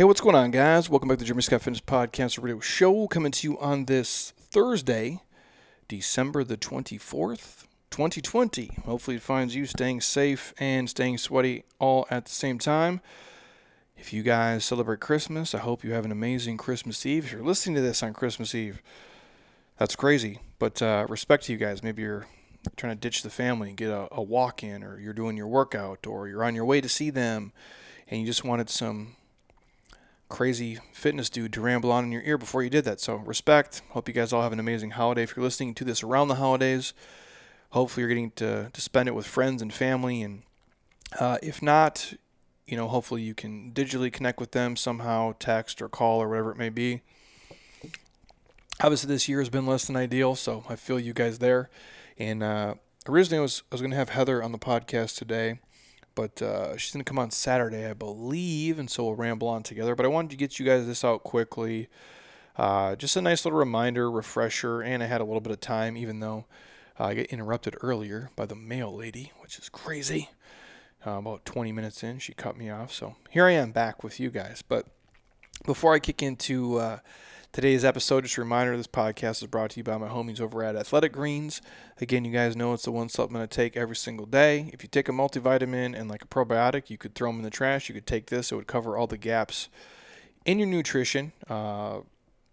Hey, what's going on, guys? Welcome back to the Jeremy Scott Fitness Podcast Radio Show, coming to you on this Thursday, December the 24th, 2020. Hopefully, it finds you staying safe and staying sweaty all at the same time. If you guys celebrate Christmas, I hope you have an amazing Christmas Eve. If you're listening to this on Christmas Eve, that's crazy. But uh, respect to you guys. Maybe you're trying to ditch the family and get a, a walk in, or you're doing your workout, or you're on your way to see them, and you just wanted some crazy fitness dude to ramble on in your ear before you did that. So respect. Hope you guys all have an amazing holiday. If you're listening to this around the holidays, hopefully you're getting to, to spend it with friends and family. And uh, if not, you know, hopefully you can digitally connect with them somehow, text or call or whatever it may be. Obviously, this year has been less than ideal, so I feel you guys there. And uh, originally, I was I was going to have Heather on the podcast today, but uh, she's going to come on Saturday, I believe, and so we'll ramble on together. But I wanted to get you guys this out quickly. Uh, just a nice little reminder, refresher, and I had a little bit of time, even though uh, I got interrupted earlier by the mail lady, which is crazy. Uh, about 20 minutes in, she cut me off. So here I am back with you guys. But before I kick into uh, Today's episode, just a reminder this podcast is brought to you by my homies over at Athletic Greens. Again, you guys know it's the one supplement I take every single day. If you take a multivitamin and like a probiotic, you could throw them in the trash. You could take this, it would cover all the gaps in your nutrition. Uh,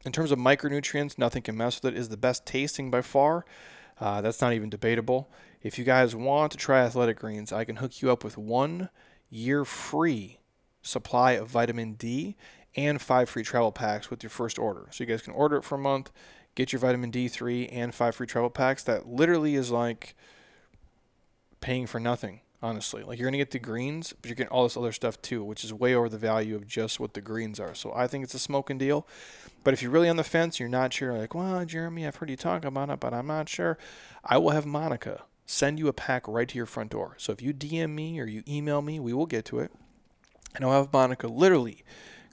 in terms of micronutrients, nothing can mess with it. is the best tasting by far. Uh, that's not even debatable. If you guys want to try Athletic Greens, I can hook you up with one year free supply of vitamin D and five free travel packs with your first order. So you guys can order it for a month, get your vitamin D3 and five free travel packs. That literally is like paying for nothing, honestly. Like you're going to get the greens, but you're getting all this other stuff too, which is way over the value of just what the greens are. So I think it's a smoking deal. But if you're really on the fence, you're not sure, like, well, Jeremy, I've heard you talk about it, but I'm not sure. I will have Monica send you a pack right to your front door. So if you DM me or you email me, we will get to it. And I'll have Monica literally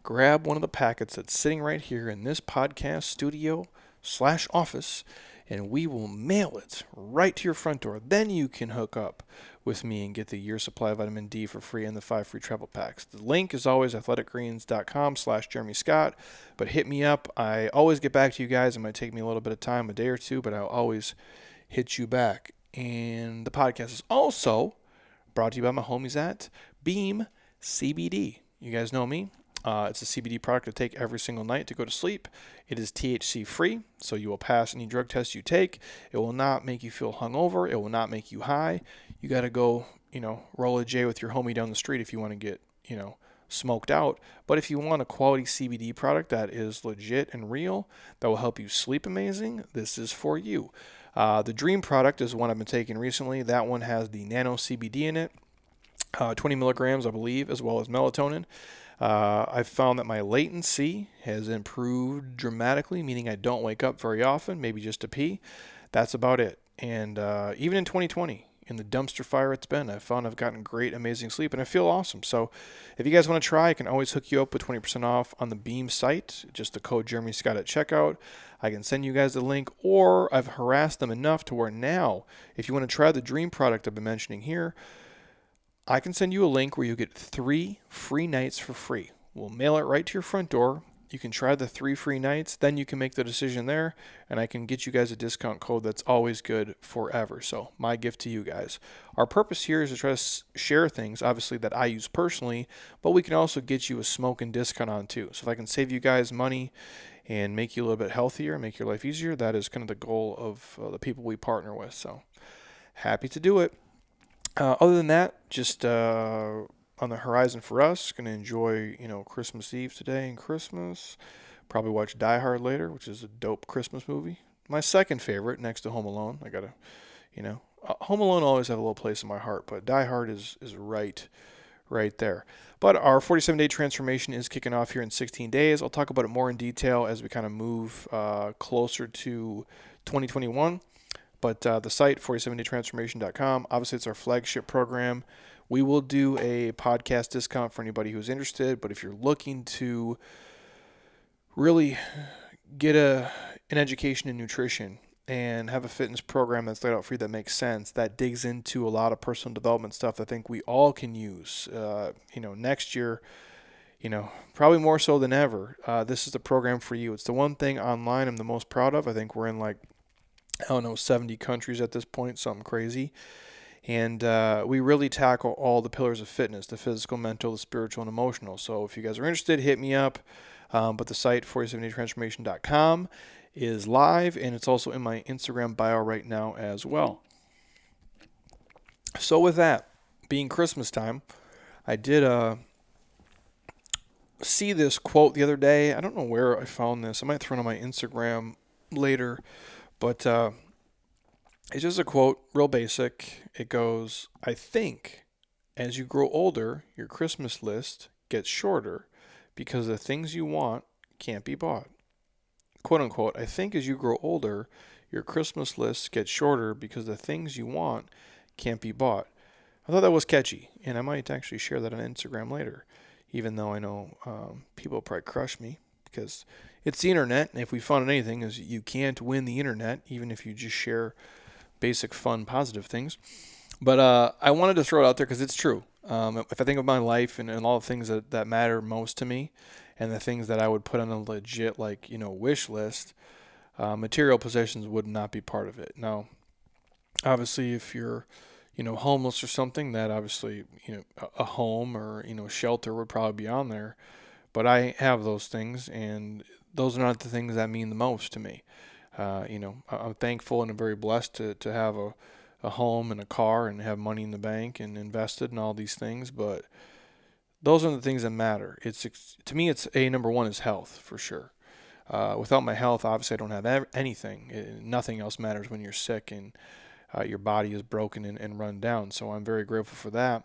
grab one of the packets that's sitting right here in this podcast studio slash office and we will mail it right to your front door. Then you can hook up with me and get the year supply of vitamin D for free and the five free travel packs. The link is always athleticgreens.com slash Jeremy Scott, but hit me up. I always get back to you guys. It might take me a little bit of time, a day or two, but I'll always hit you back. And the podcast is also brought to you by my homies at Beam CBD. You guys know me. Uh, it's a CBD product to take every single night to go to sleep. It is THC free, so you will pass any drug test you take. It will not make you feel hungover. It will not make you high. You got to go, you know, roll a J with your homie down the street if you want to get, you know, smoked out. But if you want a quality CBD product that is legit and real, that will help you sleep amazing, this is for you. Uh, the Dream product is one I've been taking recently. That one has the nano CBD in it, uh, 20 milligrams, I believe, as well as melatonin. Uh, I've found that my latency has improved dramatically, meaning I don't wake up very often, maybe just to pee. That's about it. And uh, even in 2020, in the dumpster fire it's been, I've found I've gotten great, amazing sleep, and I feel awesome. So if you guys want to try, I can always hook you up with 20% off on the Beam site, just the code Jeremy Scott at checkout. I can send you guys the link, or I've harassed them enough to where now, if you want to try the Dream product I've been mentioning here, I can send you a link where you get three free nights for free. We'll mail it right to your front door. You can try the three free nights, then you can make the decision there, and I can get you guys a discount code that's always good forever. So, my gift to you guys. Our purpose here is to try to share things, obviously, that I use personally, but we can also get you a smoking discount on too. So, if I can save you guys money and make you a little bit healthier, make your life easier, that is kind of the goal of uh, the people we partner with. So, happy to do it. Uh, other than that, just uh, on the horizon for us, to enjoy you know Christmas Eve today and Christmas. Probably watch Die Hard later, which is a dope Christmas movie. My second favorite, next to Home Alone. I gotta, you know, uh, Home Alone always have a little place in my heart, but Die Hard is is right, right there. But our 47 day transformation is kicking off here in 16 days. I'll talk about it more in detail as we kind of move uh, closer to 2021. But uh, the site, 47daytransformation.com, obviously it's our flagship program. We will do a podcast discount for anybody who's interested. But if you're looking to really get a an education in nutrition and have a fitness program that's laid out for you that makes sense, that digs into a lot of personal development stuff I think we all can use. Uh, you know, next year, you know, probably more so than ever, uh, this is the program for you. It's the one thing online I'm the most proud of. I think we're in like, I don't know, 70 countries at this point, something crazy. And uh, we really tackle all the pillars of fitness the physical, mental, the spiritual, and emotional. So if you guys are interested, hit me up. Um, but the site, 47transformation.com, is live and it's also in my Instagram bio right now as well. So, with that being Christmas time, I did uh, see this quote the other day. I don't know where I found this. I might throw it on my Instagram later, but uh, it's just a quote, real basic. It goes, I think as you grow older, your Christmas list gets shorter because the things you want can't be bought. Quote unquote, I think as you grow older, your Christmas list gets shorter because the things you want can't be bought. I thought that was catchy, and I might actually share that on Instagram later, even though I know um, people probably crush me because it's the internet, and if we found anything, is you can't win the internet, even if you just share basic, fun, positive things. But uh, I wanted to throw it out there because it's true. Um, if I think of my life and, and all the things that, that matter most to me, and the things that I would put on a legit, like, you know, wish list, uh, material possessions would not be part of it. Now, obviously, if you're you know, homeless or something, that obviously, you know, a home or, you know, shelter would probably be on there. But I have those things, and those are not the things that mean the most to me. Uh, you know, I'm thankful and I'm very blessed to, to have a, a home and a car and have money in the bank and invested in all these things. But those are the things that matter. It's to me, it's a number one is health for sure. Uh, without my health, obviously, I don't have anything. It, nothing else matters when you're sick and uh, your body is broken and, and run down. So I'm very grateful for that.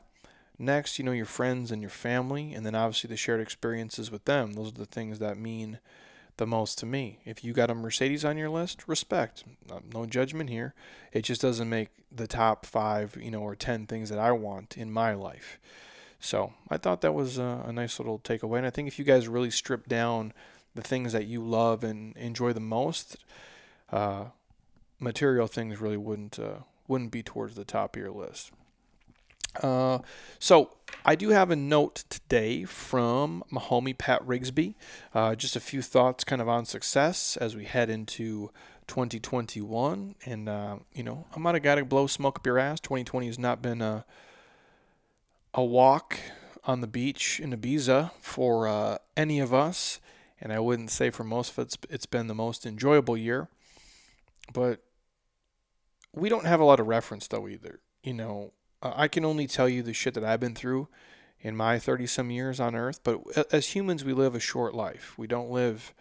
Next, you know, your friends and your family, and then obviously the shared experiences with them. Those are the things that mean the most to me. If you got a Mercedes on your list, respect. No judgment here. It just doesn't make the top five, you know, or 10 things that I want in my life. So I thought that was a, a nice little takeaway. And I think if you guys really strip down the things that you love and enjoy the most, uh, material things really wouldn't uh, wouldn't be towards the top of your list. Uh, so I do have a note today from my homie Pat Rigsby. Uh, just a few thoughts, kind of on success as we head into 2021. And uh, you know, I'm not a guy to blow smoke up your ass. 2020 has not been a a walk on the beach in Ibiza for uh, any of us, and I wouldn't say for most of it, it's, it's been the most enjoyable year. But we don't have a lot of reference though either. You know, I can only tell you the shit that I've been through in my 30 some years on earth, but as humans we live a short life. We don't live,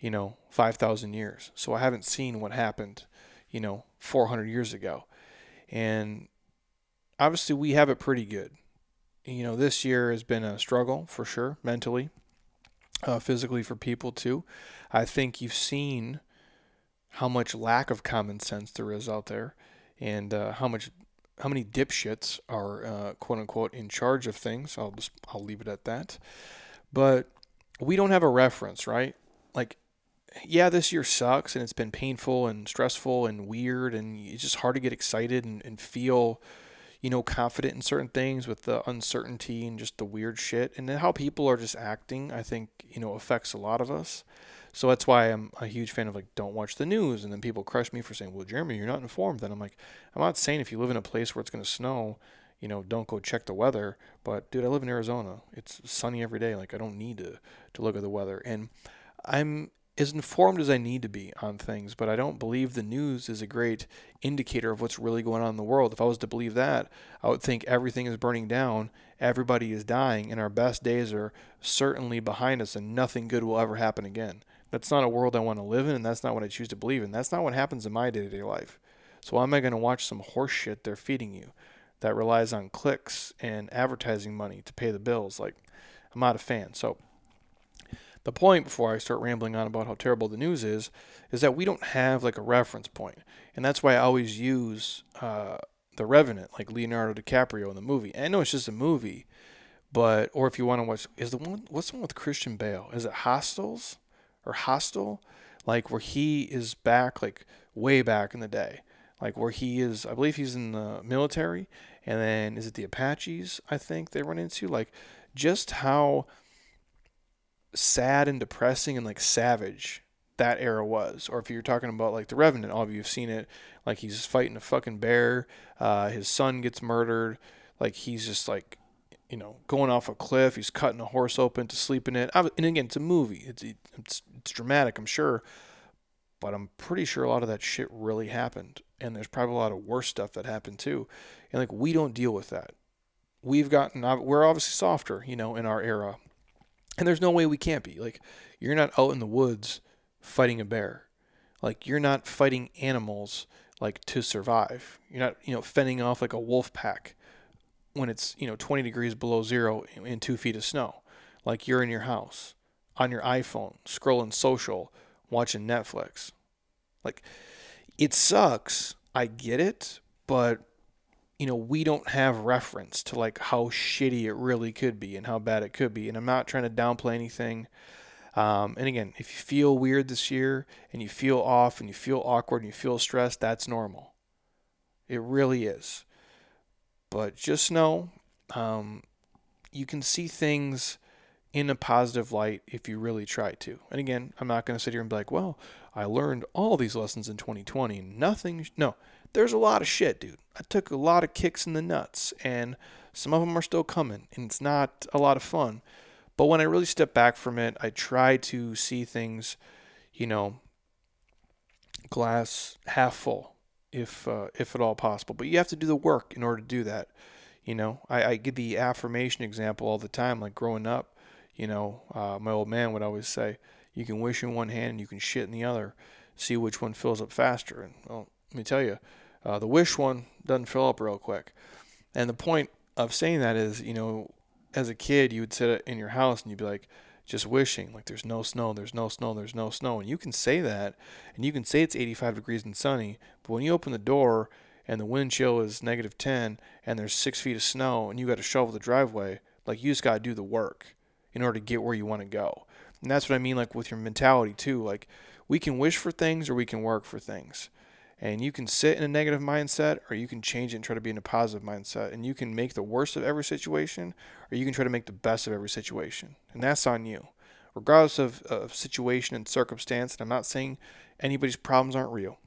you know, 5,000 years. So I haven't seen what happened, you know, 400 years ago. And obviously we have it pretty good. You know, this year has been a struggle for sure, mentally, uh, physically for people too. I think you've seen how much lack of common sense there is out there, and uh, how much how many dipshits are uh, quote unquote in charge of things. I'll just I'll leave it at that. But we don't have a reference, right? Like, yeah, this year sucks and it's been painful and stressful and weird and it's just hard to get excited and, and feel, you know, confident in certain things with the uncertainty and just the weird shit. And then how people are just acting, I think, you know, affects a lot of us. So that's why I'm a huge fan of like don't watch the news and then people crush me for saying, "Well, Jeremy, you're not informed." Then I'm like, I'm not saying if you live in a place where it's going to snow, you know, don't go check the weather, but dude, I live in Arizona. It's sunny every day. Like I don't need to to look at the weather. And I'm as informed as I need to be on things, but I don't believe the news is a great indicator of what's really going on in the world. If I was to believe that, I would think everything is burning down, everybody is dying, and our best days are certainly behind us and nothing good will ever happen again. That's not a world I want to live in, and that's not what I choose to believe in. That's not what happens in my day to day life. So why am I going to watch some horse shit they're feeding you that relies on clicks and advertising money to pay the bills? Like, I'm not a fan. So the point before I start rambling on about how terrible the news is, is that we don't have like a reference point, and that's why I always use uh, the Revenant, like Leonardo DiCaprio in the movie. And I know it's just a movie, but or if you want to watch, is the one what's the one with Christian Bale? Is it Hostiles? Or like where he is back, like way back in the day, like where he is. I believe he's in the military, and then is it the Apaches? I think they run into like just how sad and depressing and like savage that era was. Or if you're talking about like The Revenant, all of you have seen it. Like he's fighting a fucking bear. Uh, his son gets murdered. Like he's just like, you know, going off a cliff. He's cutting a horse open to sleep in it. And again, it's a movie. It's it's it's dramatic, I'm sure. But I'm pretty sure a lot of that shit really happened. And there's probably a lot of worse stuff that happened too. And like we don't deal with that. We've gotten we're obviously softer, you know, in our era. And there's no way we can't be. Like you're not out in the woods fighting a bear. Like you're not fighting animals like to survive. You're not, you know, fending off like a wolf pack when it's, you know, 20 degrees below zero in two feet of snow. Like you're in your house on your iPhone, scrolling social, watching Netflix. Like it sucks. I get it, but you know, we don't have reference to like how shitty it really could be and how bad it could be. And I'm not trying to downplay anything. Um, and again, if you feel weird this year and you feel off and you feel awkward and you feel stressed, that's normal. It really is. But just know um, you can see things in a positive light if you really try to. And again, I'm not going to sit here and be like, well, I learned all these lessons in 2020. Nothing, no, there's a lot of shit, dude. I took a lot of kicks in the nuts, and some of them are still coming, and it's not a lot of fun. But when I really step back from it, I try to see things, you know, glass half full, if uh, if at all possible. But you have to do the work in order to do that. You know, I, I give the affirmation example all the time. Like growing up, you know, uh, my old man would always say, "You can wish in one hand and you can shit in the other. See which one fills up faster." And well, let me tell you, uh, the wish one doesn't fill up real quick. And the point of saying that is, you know, as a kid, you would sit in your house and you'd be like, just wishing, like there's no snow, there's no snow, there's no snow. And you can say that, and you can say it's 85 degrees and sunny, but when you open the door and the wind chill is negative 10 and there's six feet of snow and you got to shovel the driveway, like you just got to do the work in order to get where you want to go. And that's what I mean, like with your mentality too. Like we can wish for things or we can work for things. And you can sit in a negative mindset or you can change it and try to be in a positive mindset. And you can make the worst of every situation or you can try to make the best of every situation. And that's on you. Regardless of, of situation and circumstance, and I'm not saying anybody's problems aren't real.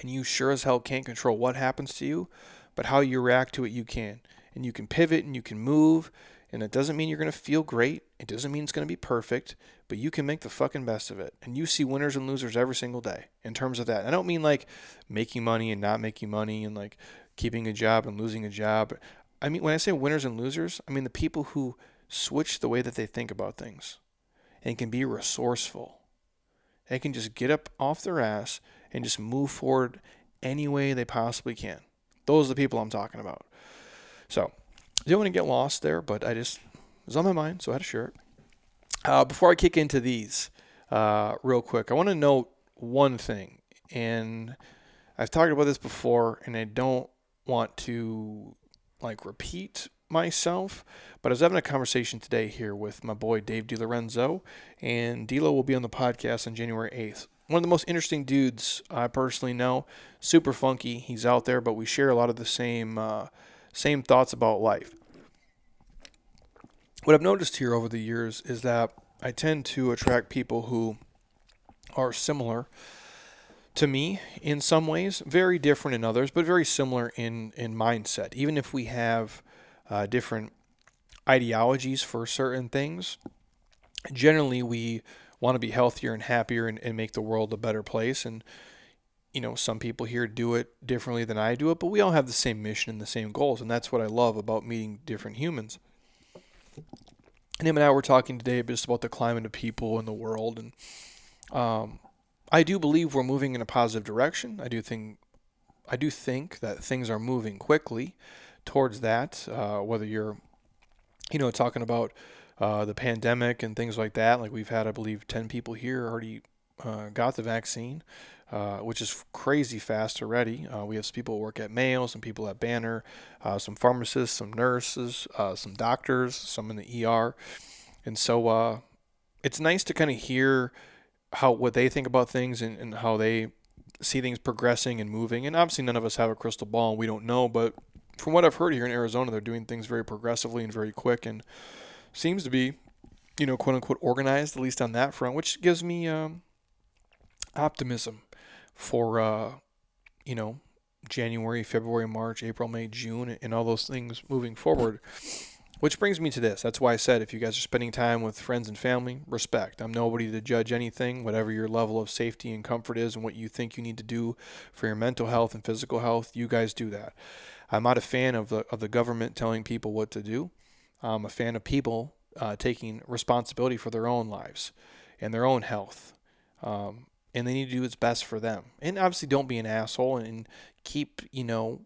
And you sure as hell can't control what happens to you, but how you react to it, you can. And you can pivot and you can move. And it doesn't mean you're going to feel great. It doesn't mean it's going to be perfect but you can make the fucking best of it. And you see winners and losers every single day in terms of that. I don't mean like making money and not making money and like keeping a job and losing a job. I mean, when I say winners and losers, I mean the people who switch the way that they think about things and can be resourceful. They can just get up off their ass and just move forward any way they possibly can. Those are the people I'm talking about. So, I didn't want to get lost there, but I just it was on my mind, so I had to share it. Uh, before I kick into these, uh, real quick, I want to note one thing, and I've talked about this before, and I don't want to like repeat myself, but I was having a conversation today here with my boy Dave DiLorenzo, and Dilo will be on the podcast on January 8th. One of the most interesting dudes I personally know, super funky. He's out there, but we share a lot of the same uh, same thoughts about life what I've noticed here over the years is that I tend to attract people who are similar to me in some ways, very different in others, but very similar in, in mindset. Even if we have uh, different ideologies for certain things, generally we want to be healthier and happier and, and make the world a better place. And, you know, some people here do it differently than I do it, but we all have the same mission and the same goals. And that's what I love about meeting different humans and him and I were talking today just about the climate of people in the world, and um, I do believe we're moving in a positive direction. I do think, I do think that things are moving quickly towards that. Uh, whether you're, you know, talking about uh, the pandemic and things like that, like we've had, I believe, ten people here already uh, got the vaccine. Uh, which is crazy fast already. Uh, we have some people who work at Mayo, some people at Banner, uh, some pharmacists, some nurses, uh, some doctors, some in the ER, and so uh, it's nice to kind of hear how what they think about things and, and how they see things progressing and moving. And obviously, none of us have a crystal ball, and we don't know. But from what I've heard here in Arizona, they're doing things very progressively and very quick, and seems to be you know, quote unquote organized, at least on that front, which gives me um, optimism for, uh, you know, January, February, March, April, May, June, and all those things moving forward. Which brings me to this. That's why I said if you guys are spending time with friends and family, respect. I'm nobody to judge anything, whatever your level of safety and comfort is and what you think you need to do for your mental health and physical health, you guys do that. I'm not a fan of the, of the government telling people what to do. I'm a fan of people uh, taking responsibility for their own lives and their own health. Um, and they need to do what's best for them. And obviously, don't be an asshole and keep, you know,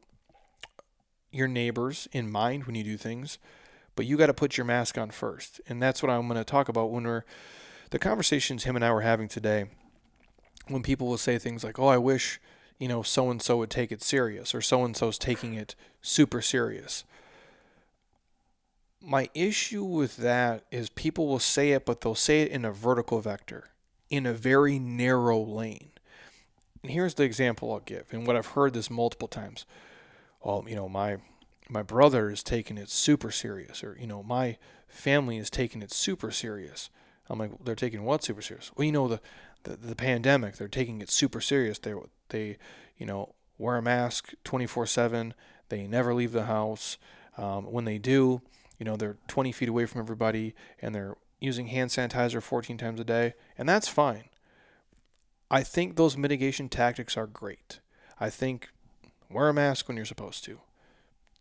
your neighbors in mind when you do things but you got to put your mask on first. And that's what I'm going to talk about when we're the conversations him and I were having today. When people will say things like, "Oh, I wish, you know, so and so would take it serious," or "So and so's taking it super serious." My issue with that is people will say it, but they'll say it in a vertical vector, in a very narrow lane. And here's the example I'll give, and what I've heard this multiple times. Well, you know, my my brother is taking it super serious, or you know, my family is taking it super serious. I'm like, they're taking what super serious? Well, you know, the the, the pandemic, they're taking it super serious. They they, you know, wear a mask 24/7. They never leave the house. Um, when they do, you know, they're 20 feet away from everybody, and they're using hand sanitizer 14 times a day, and that's fine. I think those mitigation tactics are great. I think wear a mask when you're supposed to.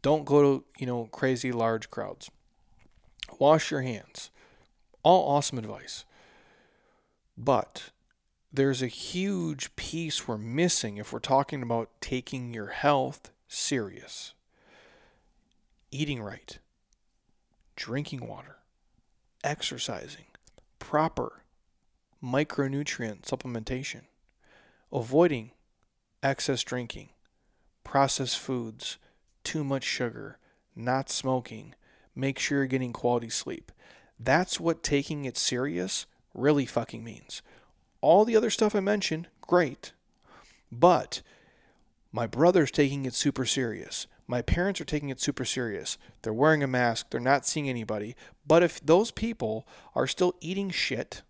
Don't go to, you know, crazy large crowds. Wash your hands. All awesome advice. But there's a huge piece we're missing if we're talking about taking your health serious. Eating right, drinking water, exercising, proper micronutrient supplementation, avoiding excess drinking, processed foods, too much sugar, not smoking, make sure you're getting quality sleep. That's what taking it serious really fucking means. All the other stuff I mentioned, great. But my brother's taking it super serious. My parents are taking it super serious. They're wearing a mask. They're not seeing anybody. But if those people are still eating shit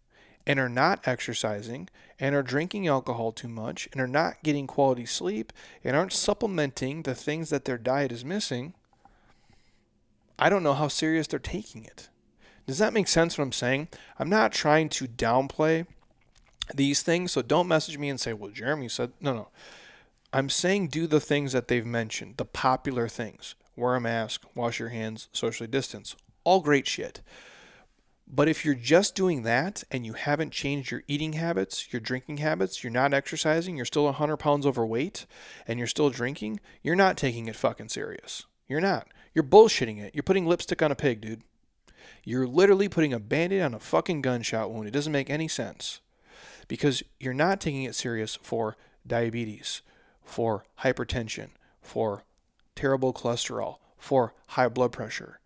and are not exercising and are drinking alcohol too much and are not getting quality sleep and aren't supplementing the things that their diet is missing, I don't know how serious they're taking it. Does that make sense what I'm saying? I'm not trying to downplay these things, so don't message me and say, well, Jeremy said, no, no. I'm saying do the things that they've mentioned, the popular things. Wear a mask, wash your hands, socially distance. All great shit. But if you're just doing that and you haven't changed your eating habits, your drinking habits, you're not exercising, you're still 100 pounds overweight, and you're still drinking, you're not taking it fucking serious. You're not. You're bullshitting it. You're putting lipstick on a pig, dude. You're literally putting a band aid on a fucking gunshot wound. It doesn't make any sense. Because you're not taking it serious for diabetes, for hypertension, for terrible cholesterol, for high blood pressure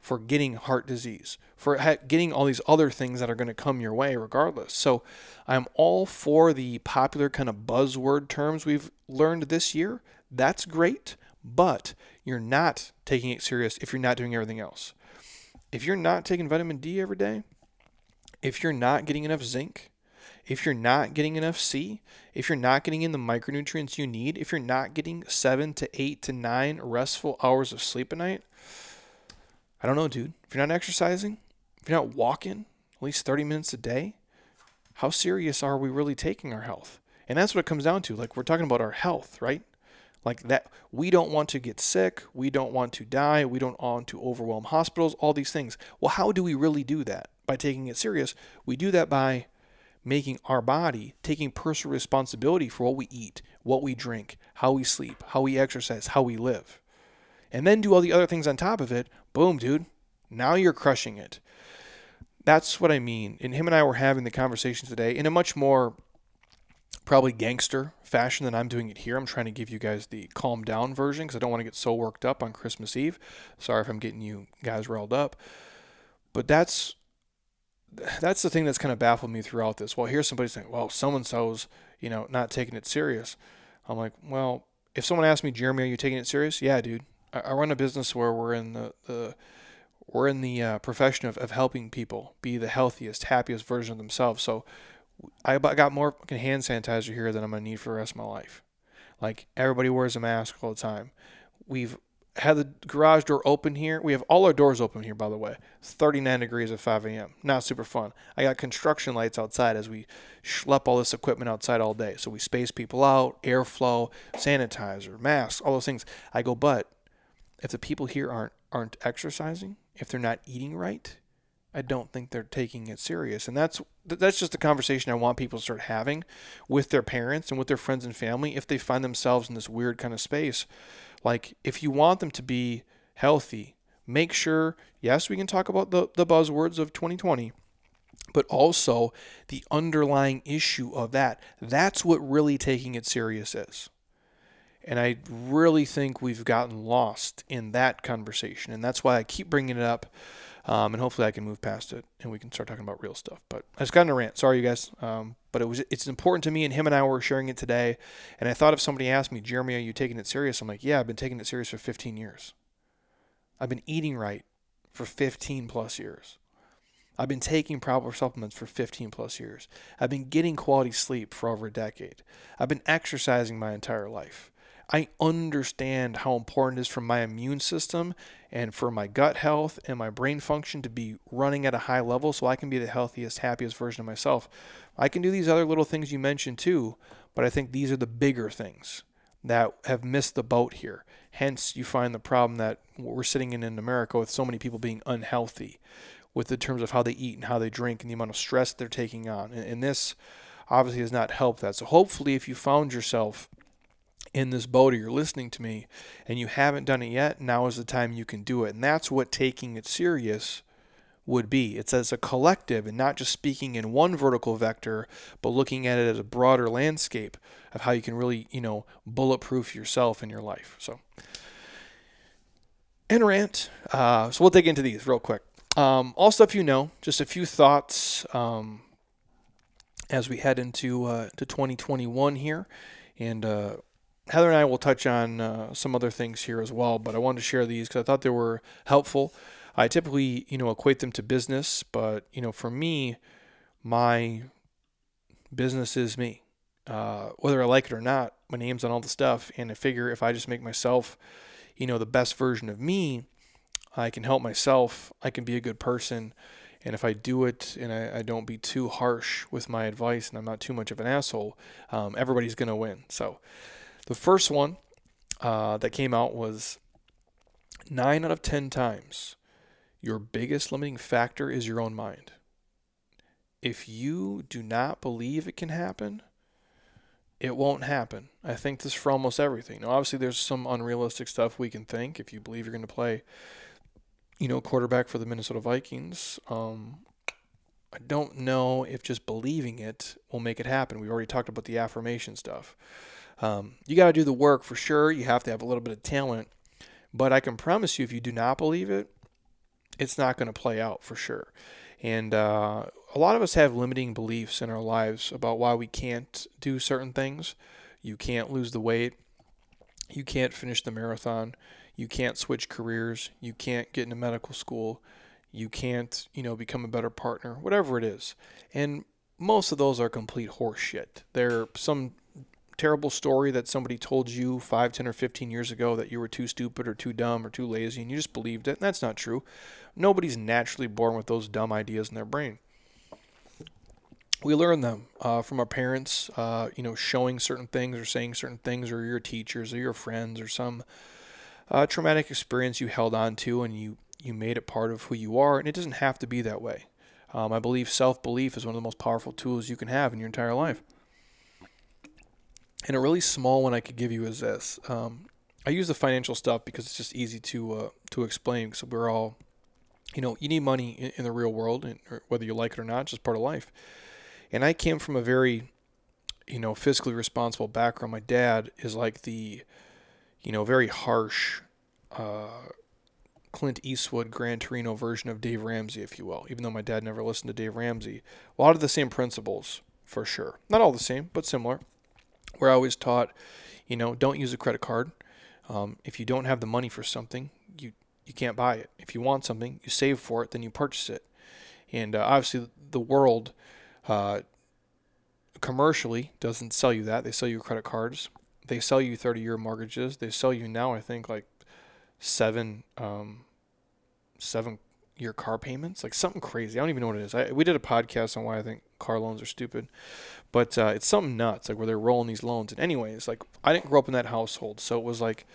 for getting heart disease, for getting all these other things that are going to come your way regardless. So I'm all for the popular kind of buzzword terms we've learned this year. That's great, but you're not taking it serious if you're not doing everything else. If you're not taking vitamin D every day, if you're not getting enough zinc, if you're not getting enough C, if you're not getting in the micronutrients you need, if you're not getting seven to eight to nine restful hours of sleep a night, I don't know, dude. If you're not exercising, if you're not walking at least 30 minutes a day, how serious are we really taking our health? And that's what it comes down to. Like, we're talking about our health, right? Like, that we don't want to get sick. We don't want to die. We don't want to overwhelm hospitals, all these things. Well, how do we really do that? By taking it serious. We do that by making our body taking personal responsibility for what we eat, what we drink, how we sleep, how we exercise, how we live and then do all the other things on top of it, boom, dude. Now you're crushing it. That's what I mean. And him and I were having the conversation today in a much more probably gangster fashion than I'm doing it here. I'm trying to give you guys the calm down version because I don't want to get so worked up on Christmas Eve. Sorry if I'm getting you guys riled up. But that's that's the thing that's kind of baffled me throughout this. Well, here's somebody saying, "Well, so and so's you know not taking it serious." I'm like, well, if someone asked me, Jeremy, are you taking it serious? Yeah, dude. I run a business where we're in the, the we're in the uh, profession of, of helping people be the healthiest, happiest version of themselves. So I got more hand sanitizer here than I'm gonna need for the rest of my life. Like everybody wears a mask all the time. We've had the garage door open here. We have all our doors open here, by the way. 39 degrees at 5 a.m. Not super fun. I got construction lights outside as we schlep all this equipment outside all day. So we space people out, airflow, sanitizer, masks, all those things. I go, but if the people here aren't aren't exercising, if they're not eating right, I don't think they're taking it serious. And that's that's just a conversation I want people to start having with their parents and with their friends and family if they find themselves in this weird kind of space. Like if you want them to be healthy, make sure, yes, we can talk about the, the buzzwords of 2020, but also the underlying issue of that. That's what really taking it serious is. And I really think we've gotten lost in that conversation. And that's why I keep bringing it up. Um, and hopefully I can move past it and we can start talking about real stuff. But I just got in a rant. Sorry, you guys. Um, but it was it's important to me, and him and I were sharing it today. And I thought if somebody asked me, Jeremy, are you taking it serious? I'm like, yeah, I've been taking it serious for 15 years. I've been eating right for 15 plus years. I've been taking proper supplements for 15 plus years. I've been getting quality sleep for over a decade. I've been exercising my entire life. I understand how important it is for my immune system and for my gut health and my brain function to be running at a high level so I can be the healthiest, happiest version of myself. I can do these other little things you mentioned too, but I think these are the bigger things that have missed the boat here. Hence, you find the problem that we're sitting in in America with so many people being unhealthy with the terms of how they eat and how they drink and the amount of stress they're taking on. And, and this obviously has not helped that. So hopefully if you found yourself in this boat or you're listening to me and you haven't done it yet, now is the time you can do it. And that's what taking it serious would be. It's as a collective and not just speaking in one vertical vector, but looking at it as a broader landscape of how you can really, you know, bulletproof yourself in your life. So, and rant. Uh, so we'll dig into these real quick. Um, all stuff you know, just a few thoughts um, as we head into uh, to 2021 here, and uh, Heather and I will touch on uh, some other things here as well, but I wanted to share these because I thought they were helpful. I typically, you know, equate them to business, but you know, for me, my business is me. Uh, whether I like it or not, my name's on all the stuff, and I figure if I just make myself, you know, the best version of me, I can help myself. I can be a good person. And if I do it and I, I don't be too harsh with my advice and I'm not too much of an asshole, um, everybody's to win. So, the first one uh, that came out was nine out of 10 times your biggest limiting factor is your own mind. If you do not believe it can happen, it won't happen. I think this for almost everything. Now, obviously, there's some unrealistic stuff we can think. If you believe you're going to play, you know, quarterback for the Minnesota Vikings, um, I don't know if just believing it will make it happen. We already talked about the affirmation stuff. Um, you got to do the work for sure. You have to have a little bit of talent. But I can promise you, if you do not believe it, it's not going to play out for sure. And uh, a lot of us have limiting beliefs in our lives about why we can't do certain things. You can't lose the weight. You can't finish the marathon. You can't switch careers. You can't get into medical school. You can't, you know, become a better partner, whatever it is. And most of those are complete horseshit. They're some terrible story that somebody told you 5, 10, or 15 years ago that you were too stupid or too dumb or too lazy and you just believed it. And that's not true. Nobody's naturally born with those dumb ideas in their brain. We learn them uh, from our parents, uh, you know, showing certain things or saying certain things, or your teachers or your friends, or some uh, traumatic experience you held on to and you, you made it part of who you are. And it doesn't have to be that way. Um, I believe self belief is one of the most powerful tools you can have in your entire life. And a really small one I could give you is this. Um, I use the financial stuff because it's just easy to uh, to explain. Because we're all, you know, you need money in, in the real world, and, whether you like it or not, it's just part of life. And I came from a very, you know, fiscally responsible background. My dad is like the, you know, very harsh, uh, Clint Eastwood, Gran Torino version of Dave Ramsey, if you will. Even though my dad never listened to Dave Ramsey, a lot of the same principles for sure. Not all the same, but similar. Where I was taught, you know, don't use a credit card. Um, if you don't have the money for something, you you can't buy it. If you want something, you save for it, then you purchase it. And uh, obviously, the world uh, commercially doesn't sell you that. They sell you credit cards. They sell you 30 year mortgages. They sell you now, I think, like seven, um, seven year car payments, like something crazy. I don't even know what it is. I, we did a podcast on why I think car loans are stupid, but uh, it's something nuts, like where they're rolling these loans. And anyways, like I didn't grow up in that household, so it was like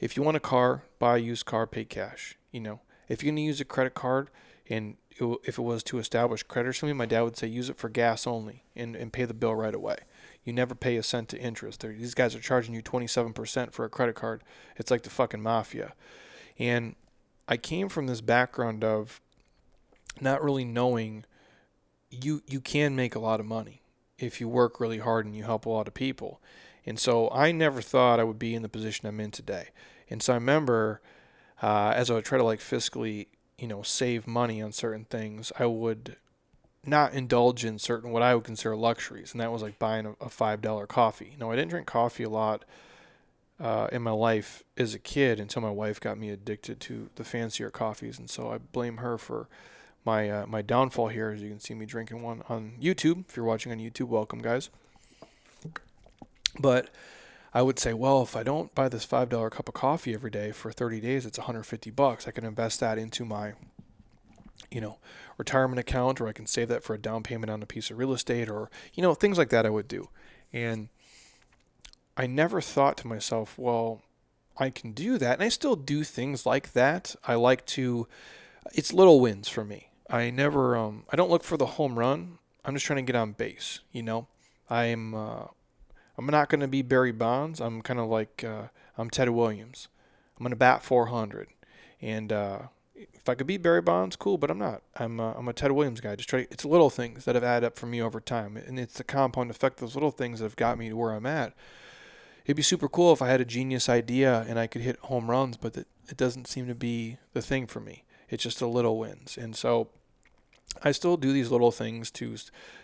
if you want a car, buy a used car, pay cash. You know, if you're gonna use a credit card, and it, if it was to establish credit or something, my dad would say use it for gas only and, and pay the bill right away. You never pay a cent to interest. They're, these guys are charging you 27% for a credit card. It's like the fucking mafia. And I came from this background of not really knowing you you can make a lot of money if you work really hard and you help a lot of people. And so I never thought I would be in the position I'm in today. And so I remember uh, as I would try to like fiscally, you know, save money on certain things, I would not indulge in certain what I would consider luxuries, and that was like buying a, a five dollar coffee. No, I didn't drink coffee a lot uh, in my life as a kid until my wife got me addicted to the fancier coffees, and so I blame her for my uh, my downfall here. As you can see me drinking one on YouTube. If you're watching on YouTube, welcome guys. But I would say, well, if I don't buy this five dollar cup of coffee every day for 30 days, it's 150 bucks. I can invest that into my, you know, retirement account, or I can save that for a down payment on a piece of real estate, or you know, things like that. I would do, and I never thought to myself, well, I can do that, and I still do things like that. I like to. It's little wins for me. I never. Um, I don't look for the home run. I'm just trying to get on base. You know, I'm. Uh, I'm not going to be Barry Bonds. I'm kind of like uh, I'm Ted Williams. I'm going to bat 400, and uh, if I could beat Barry Bonds, cool. But I'm not. I'm uh, I'm a Ted Williams guy. Just try. It's little things that have added up for me over time, and it's the compound effect. Those little things that have got me to where I'm at. It'd be super cool if I had a genius idea and I could hit home runs, but it, it doesn't seem to be the thing for me. It's just the little wins, and so I still do these little things to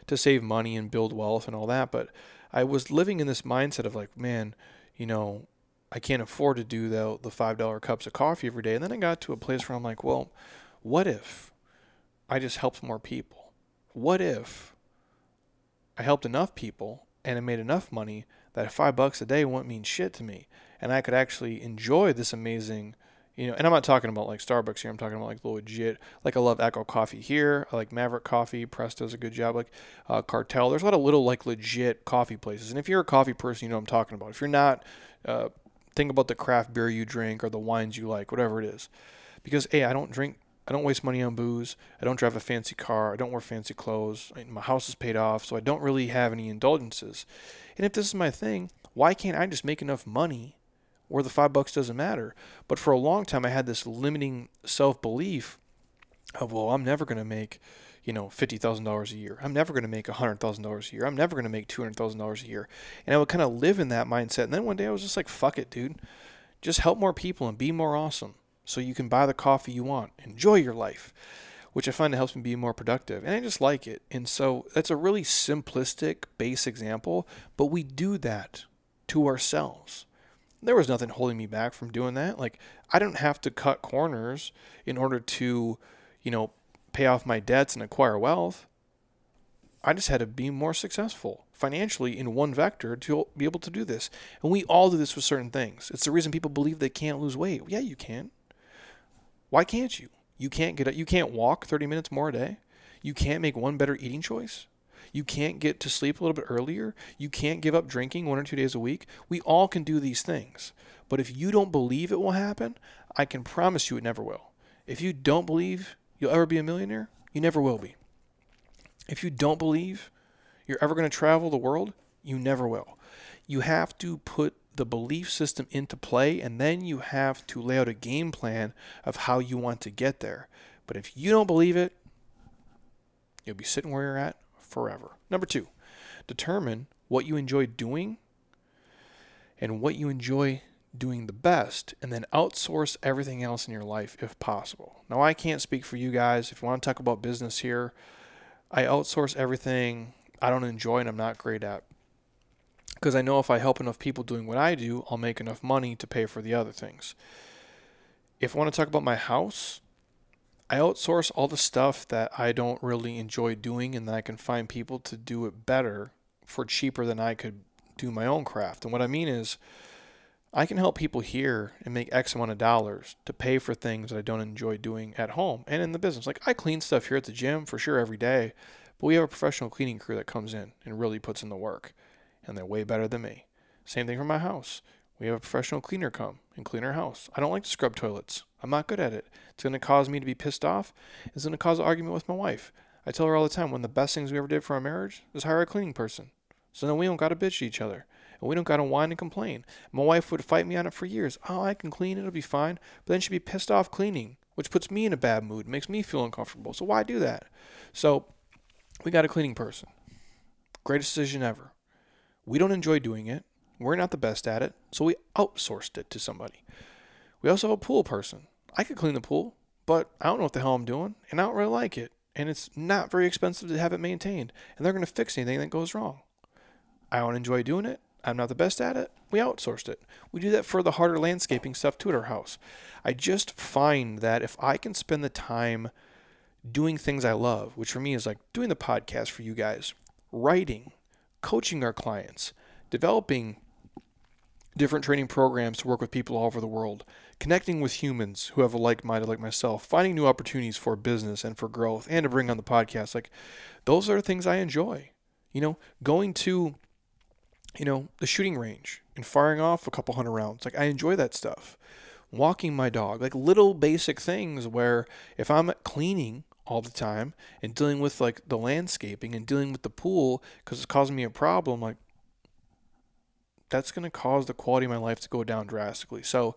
to save money and build wealth and all that, but I was living in this mindset of like, man, you know, I can't afford to do the the five dollar cups of coffee every day. And then I got to a place where I'm like, well, what if I just helped more people? What if I helped enough people and I made enough money that five bucks a day wouldn't mean shit to me, and I could actually enjoy this amazing you know, and I'm not talking about like Starbucks here. I'm talking about like legit. Like I love Echo Coffee here. I like Maverick Coffee. Press does a good job. Like uh, Cartel. There's a lot of little like legit coffee places. And if you're a coffee person, you know I'm talking about. If you're not, uh, think about the craft beer you drink or the wines you like, whatever it is. Because hey, I don't drink. I don't waste money on booze. I don't drive a fancy car. I don't wear fancy clothes. My house is paid off, so I don't really have any indulgences. And if this is my thing, why can't I just make enough money where the five bucks doesn't matter. But for a long time, I had this limiting self belief of, well, I'm never going to make, you know, fifty thousand dollars a year. I'm never going to make hundred thousand dollars a year. I'm never going to make two hundred thousand dollars a year. And I would kind of live in that mindset. And then one day I was just like, fuck it, dude. Just help more people and be more awesome, so you can buy the coffee you want. Enjoy your life. Which I find it helps me be more productive. And I just like it. And so that's a really simplistic, base example, but we do that to ourselves there was nothing holding me back from doing that. Like I don't have to cut corners in order to, you know, pay off my debts and acquire wealth. I just had to be more successful financially in one vector to be able to do this. And we all do this with certain things. It's the reason people believe they can't lose weight. Yeah, you can. Why can't you? You can't get you can't walk 30 minutes more a day. You can't make one better eating choice. You can't get to sleep a little bit earlier. You can't give up drinking one or two days a week. We all can do these things. But if you don't believe it will happen, I can promise you it never will. If you don't believe you'll ever be a millionaire, you never will be. If you don't believe you're ever going to travel the world, you never will. You have to put the belief system into play and then you have to lay out a game plan of how you want to get there. But if you don't believe it, you'll be sitting where you're at forever. Number two, determine what you enjoy doing and what you enjoy doing the best, and then outsource everything else in your life if possible. Now, I can't speak for you guys. If you want to talk about business here, I outsource everything I don't enjoy and I'm not great at. Because I know if I help enough people doing what I do, I'll make enough money to pay for the other things. if I want to talk about my house, I outsource all the stuff that I don't really enjoy doing and that I can find people to do it better for cheaper than I could do my own craft. And what I mean is, I can help people here and make X amount of dollars to pay for things that I don't enjoy doing at home and in the business. Like I clean stuff here at the gym for sure every day, but we have a professional cleaning crew that comes in and really puts in the work, and they're way better than me. Same thing for my house. We have a professional cleaner come and clean our house. I don't like to scrub toilets. I'm not good at it. It's going to cause me to be pissed off. It's going to cause an argument with my wife. I tell her all the time one of the best things we ever did for our marriage is hire a cleaning person. So then we don't got to bitch each other. And we don't got to whine and complain. My wife would fight me on it for years. Oh, I can clean. It'll be fine. But then she'd be pissed off cleaning, which puts me in a bad mood, makes me feel uncomfortable. So why do that? So we got a cleaning person. Greatest decision ever. We don't enjoy doing it. We're not the best at it, so we outsourced it to somebody. We also have a pool person. I could clean the pool, but I don't know what the hell I'm doing, and I don't really like it. And it's not very expensive to have it maintained, and they're going to fix anything that goes wrong. I don't enjoy doing it. I'm not the best at it. We outsourced it. We do that for the harder landscaping stuff too at our house. I just find that if I can spend the time doing things I love, which for me is like doing the podcast for you guys, writing, coaching our clients, developing different training programs to work with people all over the world, connecting with humans who have a like minded like myself, finding new opportunities for business and for growth, and to bring on the podcast. Like, those are things I enjoy. You know, going to, you know, the shooting range and firing off a couple hundred rounds. Like, I enjoy that stuff. Walking my dog, like little basic things where if I'm cleaning all the time and dealing with like the landscaping and dealing with the pool because it's causing me a problem, like that's going to cause the quality of my life to go down drastically. So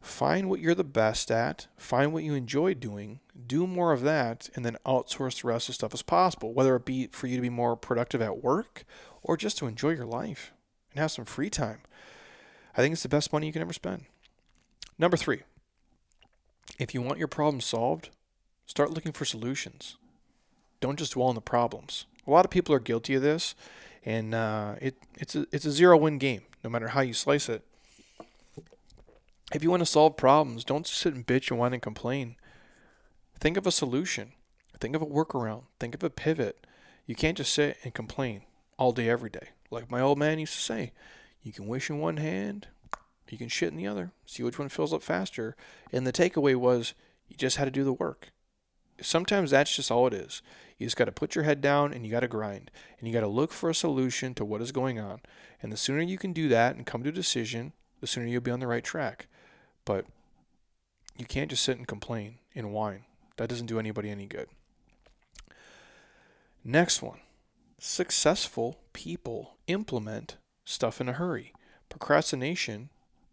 find what you're the best at, find what you enjoy doing, do more of that, and then outsource the rest of stuff as possible, whether it be for you to be more productive at work or just to enjoy your life and have some free time. I think it's the best money you can ever spend. Number three, if you want your problem solved, start looking for solutions. Don't just dwell on the problems. A lot of people are guilty of this, and uh, it it's a it's a zero win game no matter how you slice it. If you want to solve problems, don't sit and bitch and whine and complain. Think of a solution. Think of a workaround. Think of a pivot. You can't just sit and complain all day, every day. Like my old man used to say, you can wish in one hand, you can shit in the other. See which one fills up faster. And the takeaway was you just had to do the work. Sometimes that's just all it is. You just got to put your head down and you got to grind and you got to look for a solution to what is going on. And the sooner you can do that and come to a decision, the sooner you'll be on the right track. But you can't just sit and complain and whine. That doesn't do anybody any good. Next one successful people implement stuff in a hurry. Procrastination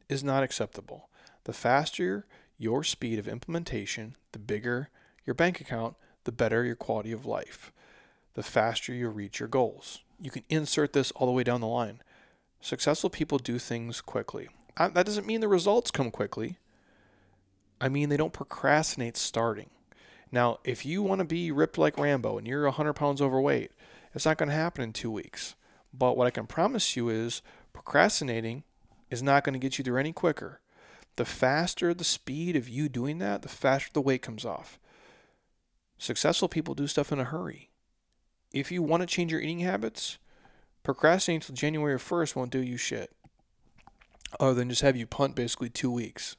is not acceptable. The faster your speed of implementation, the bigger your bank account, the better your quality of life, the faster you reach your goals. You can insert this all the way down the line. Successful people do things quickly. I, that doesn't mean the results come quickly. I mean, they don't procrastinate starting. Now, if you want to be ripped like Rambo and you're 100 pounds overweight, it's not going to happen in two weeks. But what I can promise you is procrastinating is not going to get you there any quicker. The faster the speed of you doing that, the faster the weight comes off. Successful people do stuff in a hurry. If you want to change your eating habits, procrastinating until January 1st won't do you shit. Other than just have you punt basically two weeks.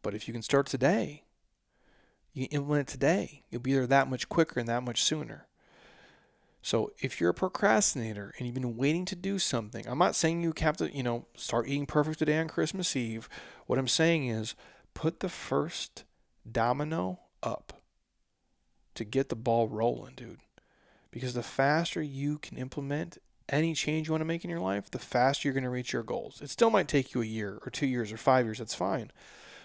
But if you can start today, you implement it today, you'll be there that much quicker and that much sooner. So if you're a procrastinator and you've been waiting to do something, I'm not saying you have to, you know, start eating perfect today on Christmas Eve. What I'm saying is put the first domino up to get the ball rolling, dude. Because the faster you can implement any change you want to make in your life, the faster you're going to reach your goals. It still might take you a year or two years or five years, that's fine.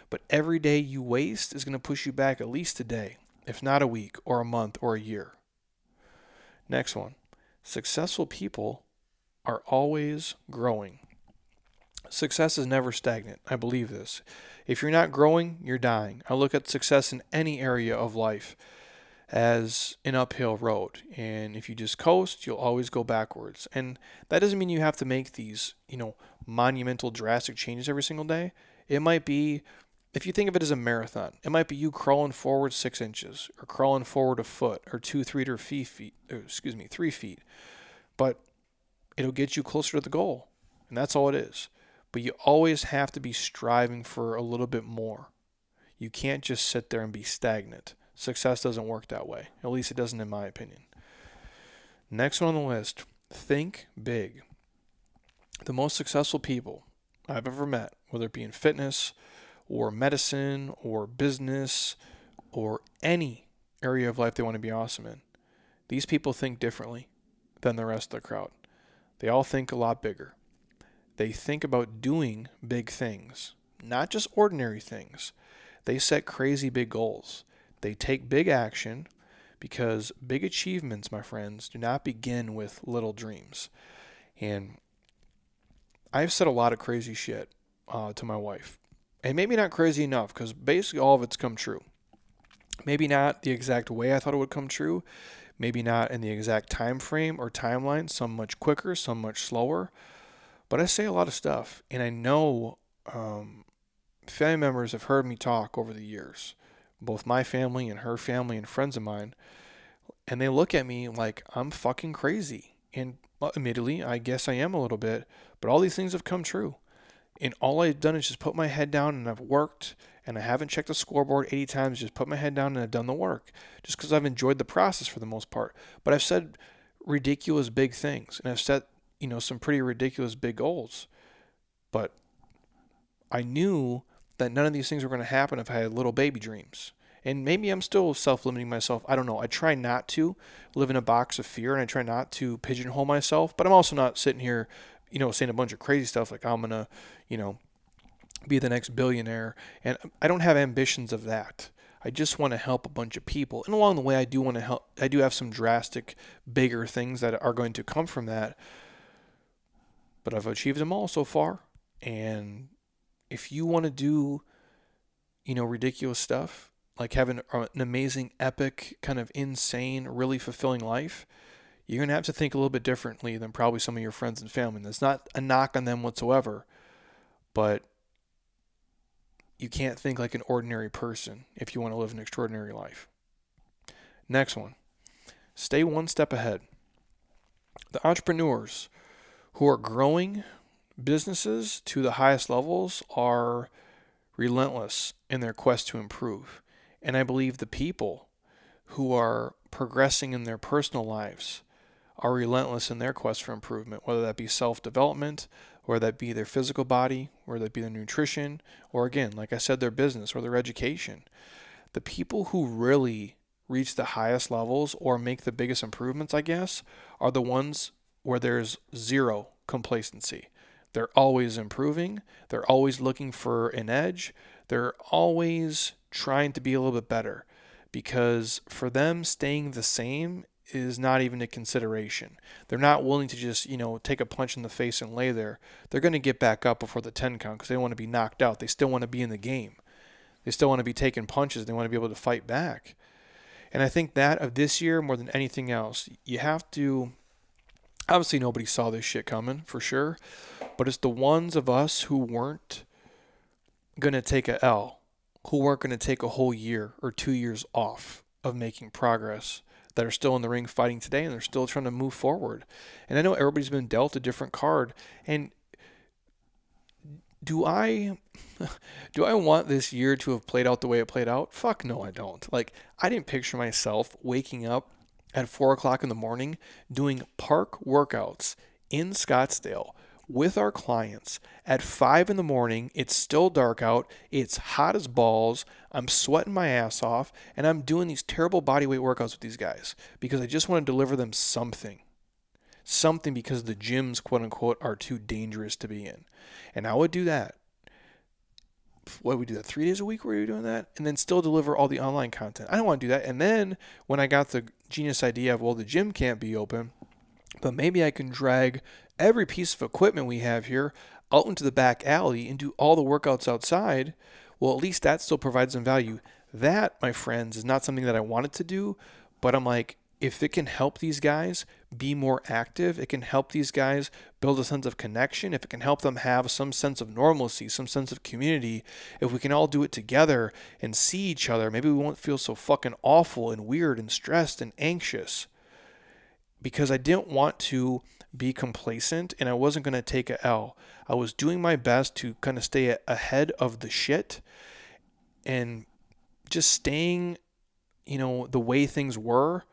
But every day you waste is going to push you back at least a day, if not a week or a month or a year. Next one successful people are always growing. Success is never stagnant. I believe this. If you're not growing, you're dying. I look at success in any area of life as an uphill road. And if you just coast, you'll always go backwards. And that doesn't mean you have to make these, you know, monumental, drastic changes every single day. It might be if you think of it as a marathon, it might be you crawling forward six inches or crawling forward a foot or two, three or feet, feet excuse me, three feet. But it'll get you closer to the goal. And that's all it is. But you always have to be striving for a little bit more. You can't just sit there and be stagnant. Success doesn't work that way. At least it doesn't, in my opinion. Next one on the list think big. The most successful people I've ever met, whether it be in fitness or medicine or business or any area of life they want to be awesome in, these people think differently than the rest of the crowd. They all think a lot bigger. They think about doing big things, not just ordinary things. They set crazy big goals. They take big action because big achievements, my friends, do not begin with little dreams. And I've said a lot of crazy shit uh, to my wife. And maybe not crazy enough because basically all of it's come true. Maybe not the exact way I thought it would come true. Maybe not in the exact time frame or timeline, some much quicker, some much slower. But I say a lot of stuff, and I know um, family members have heard me talk over the years, both my family and her family and friends of mine, and they look at me like I'm fucking crazy. And admittedly, I guess I am a little bit, but all these things have come true. And all I've done is just put my head down and I've worked and I haven't checked the scoreboard 80 times, just put my head down and I've done the work just because I've enjoyed the process for the most part. But I've said ridiculous big things and I've set, you know, some pretty ridiculous big goals. But I knew that none of these things were going to happen if I had little baby dreams. And maybe I'm still self limiting myself. I don't know. I try not to live in a box of fear and I try not to pigeonhole myself, but I'm also not sitting here, you know, saying a bunch of crazy stuff like I'm going to, you know, be the next billionaire. And I don't have ambitions of that. I just want to help a bunch of people. And along the way, I do want to help. I do have some drastic, bigger things that are going to come from that. But I've achieved them all so far. And if you want to do, you know, ridiculous stuff, like having uh, an amazing, epic, kind of insane, really fulfilling life, you're going to have to think a little bit differently than probably some of your friends and family. And that's not a knock on them whatsoever, but you can't think like an ordinary person if you want to live an extraordinary life. Next one stay one step ahead. The entrepreneurs who are growing businesses to the highest levels are relentless in their quest to improve. And I believe the people who are progressing in their personal lives are relentless in their quest for improvement, whether that be self development, whether that be their physical body, whether that be their nutrition, or again, like I said, their business or their education. The people who really reach the highest levels or make the biggest improvements, I guess, are the ones where there's zero complacency. They're always improving, they're always looking for an edge, they're always trying to be a little bit better because for them staying the same is not even a consideration. They're not willing to just, you know, take a punch in the face and lay there. They're going to get back up before the 10 count because they want to be knocked out. They still want to be in the game. They still want to be taking punches. They want to be able to fight back. And I think that of this year more than anything else, you have to obviously nobody saw this shit coming for sure, but it's the ones of us who weren't to take a L who weren't to take a whole year or two years off of making progress that are still in the ring fighting today and they're still trying to move forward. And I know everybody's been dealt a different card. And do I do I want this year to have played out the way it played out? Fuck no, I don't. Like I didn't picture myself waking up at four o'clock in the morning doing park workouts in Scottsdale with our clients at five in the morning. It's still dark out. It's hot as balls. I'm sweating my ass off, and I'm doing these terrible body weight workouts with these guys because I just want to deliver them something. Something because the gyms, quote unquote, are too dangerous to be in. And I would do that. What we do that three days a week where you're doing that, and then still deliver all the online content. I don't want to do that. And then when I got the genius idea of well, the gym can't be open, but maybe I can drag every piece of equipment we have here out into the back alley and do all the workouts outside, well, at least that still provides some value. That, my friends, is not something that I wanted to do, but I'm like, if it can help these guys be more active, it can help these guys build a sense of connection, if it can help them have some sense of normalcy, some sense of community, if we can all do it together and see each other, maybe we won't feel so fucking awful and weird and stressed and anxious. Because I didn't want to be complacent and I wasn't going to take a L. I was doing my best to kind of stay ahead of the shit and just staying, you know, the way things were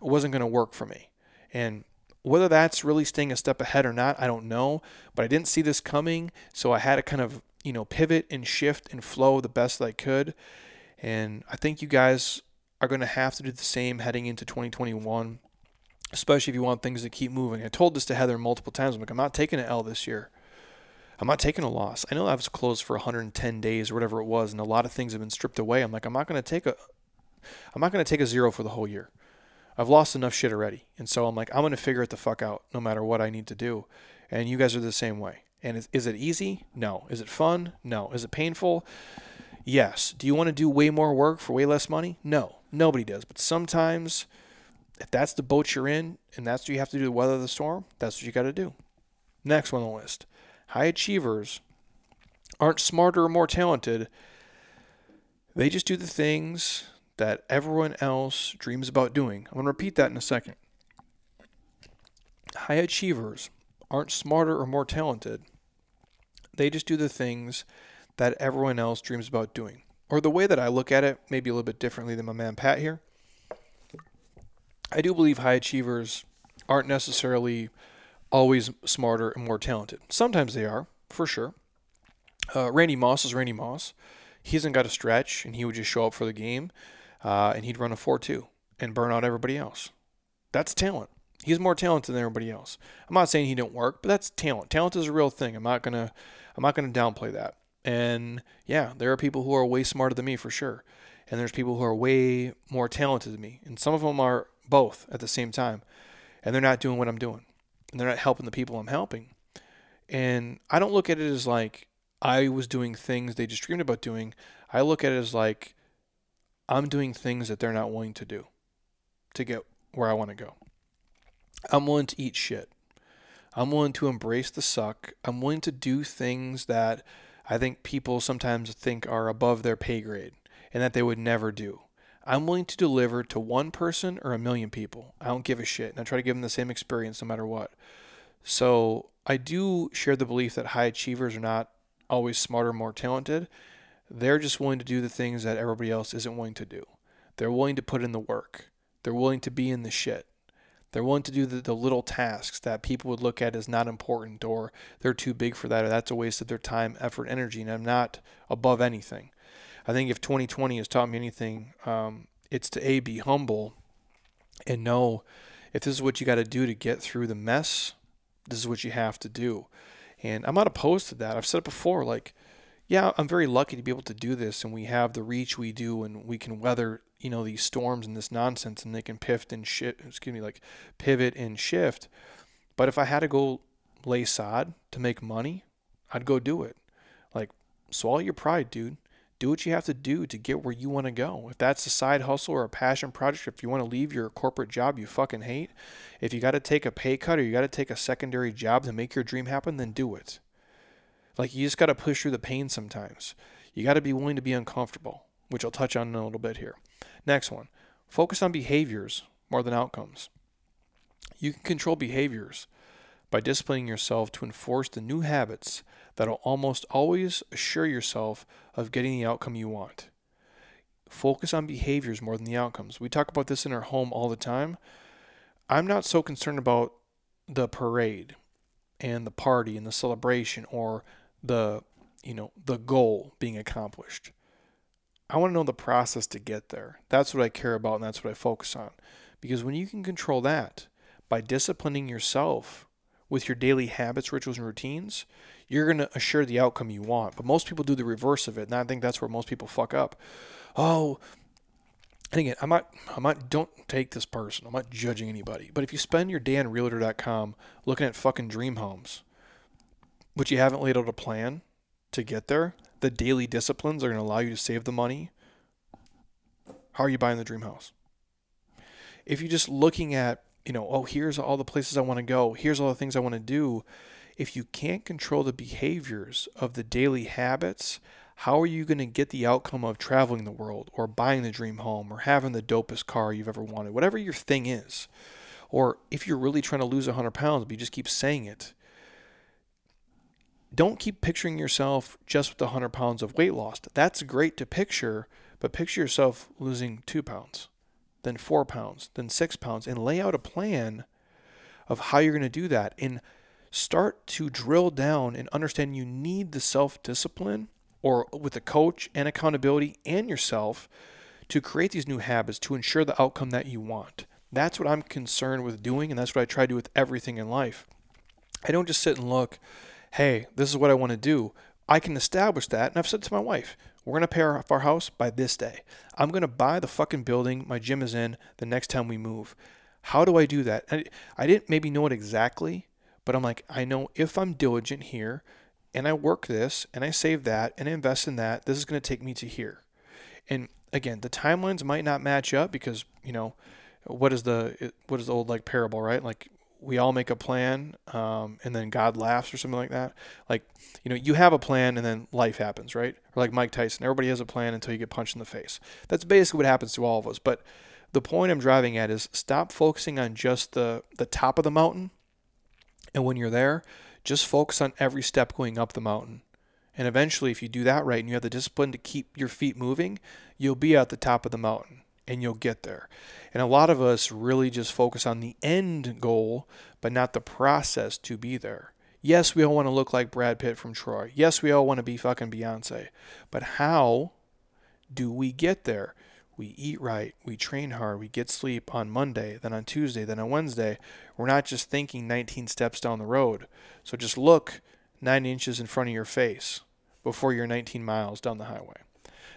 wasn't going to work for me. And whether that's really staying a step ahead or not, I don't know. But I didn't see this coming, so I had to kind of you know pivot and shift and flow the best I could. And I think you guys are going to have to do the same heading into 2021, especially if you want things to keep moving. I told this to Heather multiple times. I'm like, I'm not taking an L this year. I'm not taking a loss. I know I was closed for 110 days or whatever it was, and a lot of things have been stripped away. I'm like, I'm not going to take a, I'm not going to take a zero for the whole year. I've lost enough shit already. And so I'm like, I'm going to figure it the fuck out no matter what I need to do. And you guys are the same way. And is, is it easy? No. Is it fun? No. Is it painful? Yes. Do you want to do way more work for way less money? No. Nobody does. But sometimes, if that's the boat you're in and that's what you have to do to weather the storm, that's what you got to do. Next one on the list high achievers aren't smarter or more talented. They just do the things that everyone else dreams about doing. I'm going to repeat that in a second. High achievers aren't smarter or more talented. They just do the things that everyone else dreams about doing. Or the way that I look at it, maybe a little bit differently than my man Pat here. I do believe high achievers aren't necessarily always smarter and more talented. Sometimes they are, for sure. Uh, Randy Moss is Randy Moss. He hasn't got a stretch, and he would just show up for the game uh, and he'd run a 4 2 and burn out everybody else. That's talent. He's more talented than everybody else. I'm not saying he didn't work, but that's talent. Talent is a real thing. I'm not gonna I'm not gonna downplay that. And yeah, there are people who are way smarter than me for sure. And there's people who are way more talented than me. And some of them are both at the same time. And they're not doing what I'm doing. And they're not helping the people I'm helping. And I don't look at it as like I was doing things they just dreamed about doing. I look at it as like I'm doing things that they're not willing to do to get where I want to go. I'm willing to eat shit. I'm willing to embrace the suck. I'm willing to do things that I think people sometimes think are above their pay grade and that they would never do. I'm willing to deliver to one person or a million people. I don't give a shit. And I try to give them the same experience no matter what. So I do share the belief that high achievers are not always smarter, more talented. They're just willing to do the things that everybody else isn't willing to do. They're willing to put in the work. They're willing to be in the shit. They're willing to do the, the little tasks that people would look at as not important or they're too big for that or that's a waste of their time, effort, energy. And I'm not above anything. I think if 2020 has taught me anything, um, it's to A, be humble and know if this is what you got to do to get through the mess, this is what you have to do. And I'm not opposed to that. I've said it before, like, yeah, I'm very lucky to be able to do this, and we have the reach we do, and we can weather you know these storms and this nonsense, and they can pivot and shift. Excuse me, like pivot and shift. But if I had to go lay sod to make money, I'd go do it. Like swallow your pride, dude. Do what you have to do to get where you want to go. If that's a side hustle or a passion project, if you want to leave your corporate job you fucking hate, if you got to take a pay cut or you got to take a secondary job to make your dream happen, then do it. Like you just got to push through the pain sometimes. You got to be willing to be uncomfortable, which I'll touch on in a little bit here. Next one focus on behaviors more than outcomes. You can control behaviors by disciplining yourself to enforce the new habits that will almost always assure yourself of getting the outcome you want. Focus on behaviors more than the outcomes. We talk about this in our home all the time. I'm not so concerned about the parade and the party and the celebration or the you know the goal being accomplished. I want to know the process to get there. That's what I care about and that's what I focus on. Because when you can control that by disciplining yourself with your daily habits, rituals, and routines, you're going to assure the outcome you want. But most people do the reverse of it, and I think that's where most people fuck up. Oh, and again, I'm not, I'm not, don't take this person. I'm not judging anybody. But if you spend your day on realtor.com looking at fucking dream homes, but you haven't laid out a plan to get there, the daily disciplines are going to allow you to save the money. How are you buying the dream house? if you're just looking at, you know, oh, here's all the places I want to go, here's all the things I want to do, if you can't control the behaviors of the daily habits, how are you going to get the outcome of traveling the world or buying the dream home or having the dopest car you've ever wanted, whatever your thing is? Or if you're really trying to lose 100 pounds, but you just keep saying it, don't keep picturing yourself just with the 100 pounds of weight loss. That's great to picture, but picture yourself losing two pounds, then four pounds, then six pounds, and lay out a plan of how you're going to do that. And start to drill down and understand you need the self discipline or with a coach and accountability and yourself to create these new habits to ensure the outcome that you want. That's what I'm concerned with doing, and that's what I try to do with everything in life. I don't just sit and look, hey, this is what I want to do. I can establish that, and I've said to my wife, we're going to pay off our house by this day. I'm going to buy the fucking building my gym is in the next time we move. How do I do that? I, I didn't maybe know it exactly, but I'm like, I know if I'm diligent here and I work this and I save that and invest in that, this is going to take me to here. And again, the timelines might not match up because, you know, what is the what is the old like parable, right? Like we all make a plan um, and then God laughs or something like that. Like, you know, you have a plan and then life happens, right? Or like Mike Tyson, everybody has a plan until you get punched in the face. That's basically what happens to all of us. But the point I'm driving at is stop focusing on just the the top of the mountain and when you're there, just focus on every step going up the mountain. And eventually, if you do that right and you have the discipline to keep your feet moving, you'll be at the top of the mountain and you'll get there. And a lot of us really just focus on the end goal, but not the process to be there. Yes, we all want to look like Brad Pitt from Troy. Yes, we all want to be fucking Beyonce. But how do we get there? we eat right, we train hard, we get sleep on Monday, then on Tuesday, then on Wednesday. We're not just thinking 19 steps down the road. So just look nine inches in front of your face before you're 19 miles down the highway.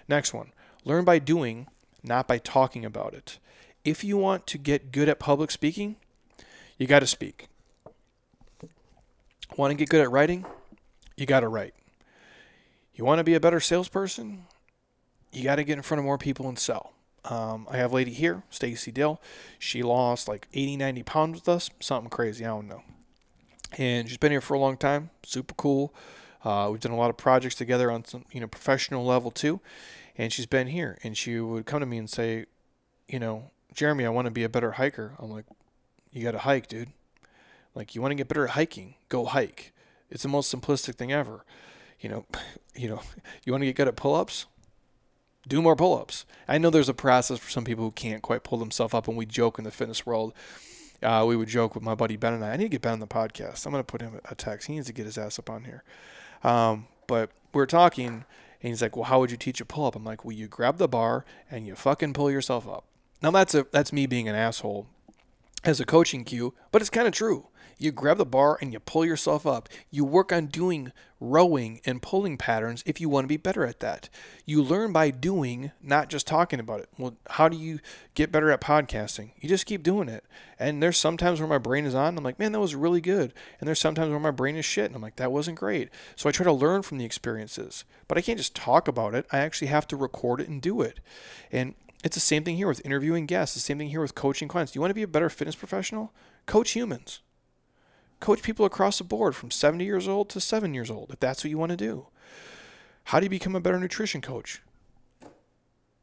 Next one learn by doing, not by talking about it. If you want to get good at public speaking, you got to speak. Want to get good at writing? You got to write. You want to be a better salesperson? you got to get in front of more people and sell. Um, I have a lady here, Stacy Dill. She lost like 80, 90 pounds with us, something crazy. I don't know. And she's been here for a long time. Super cool. Uh, we've done a lot of projects together on some, you know, professional level too. And she's been here, and she would come to me and say, you know, Jeremy, I want to be a better hiker. I'm like, you got to hike, dude. Like, you want to get better at hiking? Go hike. It's the most simplistic thing ever. You know, you know, you want to get good at pull-ups? do more pull-ups. I know there's a process for some people who can't quite pull themselves up, and we joke in the fitness world. Uh, we would joke with my buddy Ben and I. I need to get Ben on the podcast. I'm going to put him a text. He needs to get his ass up on here. Um, but we are talking, and he's like, "Well, how would you teach a pull-up?" I'm like, "Well, you grab the bar and you fucking pull yourself up." Now that's a that's me being an asshole as a coaching cue, but it's kind of true. You grab the bar and you pull yourself up. You work on doing rowing and pulling patterns if you want to be better at that. You learn by doing, not just talking about it. Well, how do you get better at podcasting? You just keep doing it. And there's sometimes where my brain is on, I'm like, man, that was really good. And there's sometimes where my brain is shit, and I'm like, that wasn't great. So I try to learn from the experiences. But I can't just talk about it. I actually have to record it and do it. And it's the same thing here with interviewing guests, the same thing here with coaching clients. Do you want to be a better fitness professional? Coach humans coach people across the board from 70 years old to 7 years old if that's what you want to do. How do you become a better nutrition coach?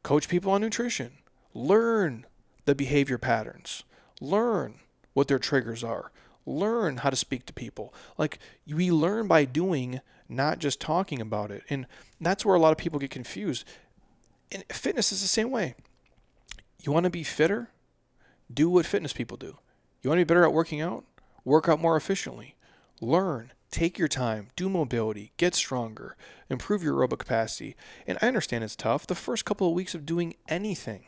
Coach people on nutrition. Learn the behavior patterns. Learn what their triggers are. Learn how to speak to people. Like we learn by doing, not just talking about it. And that's where a lot of people get confused. And fitness is the same way. You want to be fitter? Do what fitness people do. You want to be better at working out? Work out more efficiently, learn, take your time, do mobility, get stronger, improve your aerobic capacity. And I understand it's tough. The first couple of weeks of doing anything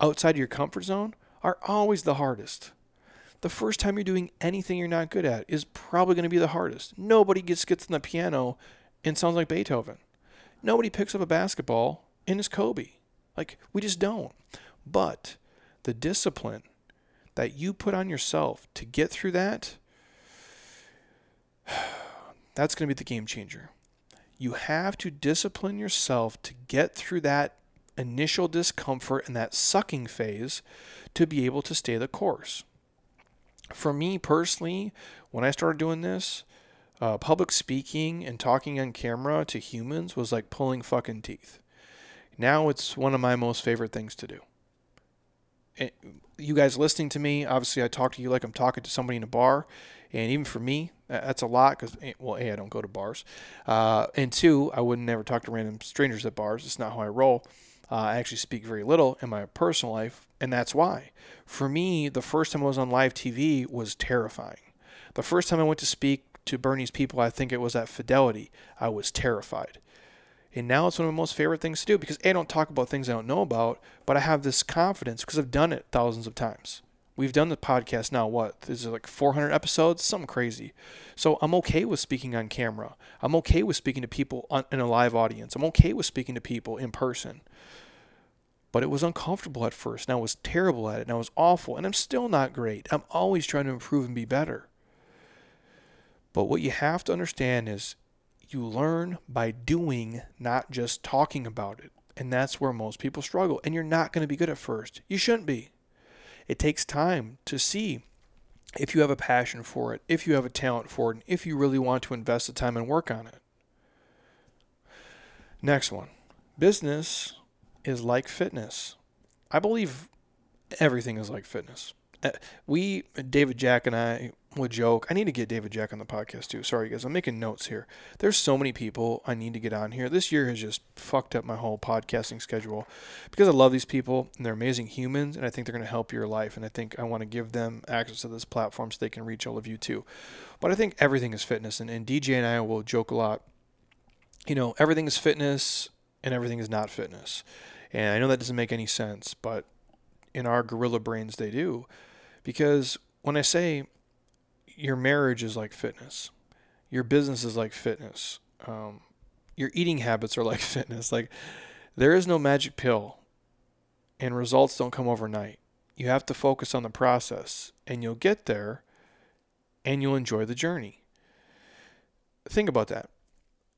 outside your comfort zone are always the hardest. The first time you're doing anything you're not good at is probably going to be the hardest. Nobody gets gets on the piano and sounds like Beethoven. Nobody picks up a basketball and is Kobe. Like we just don't. But the discipline that you put on yourself to get through that, that's going to be the game changer. You have to discipline yourself to get through that initial discomfort and that sucking phase to be able to stay the course. For me personally, when I started doing this, uh, public speaking and talking on camera to humans was like pulling fucking teeth. Now it's one of my most favorite things to do. You guys listening to me, obviously I talk to you like I'm talking to somebody in a bar, and even for me, that's a lot because eh, well, a I don't go to bars, uh, and two I would never talk to random strangers at bars. It's not how I roll. Uh, I actually speak very little in my personal life, and that's why. For me, the first time I was on live TV was terrifying. The first time I went to speak to Bernie's people, I think it was at Fidelity, I was terrified. And now it's one of my most favorite things to do because I don't talk about things I don't know about, but I have this confidence because I've done it thousands of times. We've done the podcast now, what? Is it like 400 episodes? Something crazy. So I'm okay with speaking on camera. I'm okay with speaking to people on, in a live audience. I'm okay with speaking to people in person. But it was uncomfortable at first, and I was terrible at it, and I was awful, and I'm still not great. I'm always trying to improve and be better. But what you have to understand is you learn by doing, not just talking about it. And that's where most people struggle. And you're not going to be good at first. You shouldn't be. It takes time to see if you have a passion for it, if you have a talent for it, and if you really want to invest the time and work on it. Next one business is like fitness. I believe everything is like fitness. Uh, we, David Jack and I, would joke. I need to get David Jack on the podcast too. Sorry, guys. I'm making notes here. There's so many people I need to get on here. This year has just fucked up my whole podcasting schedule because I love these people and they're amazing humans and I think they're going to help your life. And I think I want to give them access to this platform so they can reach all of you too. But I think everything is fitness. And, and DJ and I will joke a lot. You know, everything is fitness and everything is not fitness. And I know that doesn't make any sense, but in our gorilla brains, they do. Because when I say your marriage is like fitness, your business is like fitness, um, your eating habits are like fitness. Like there is no magic pill, and results don't come overnight. You have to focus on the process, and you'll get there, and you'll enjoy the journey. Think about that.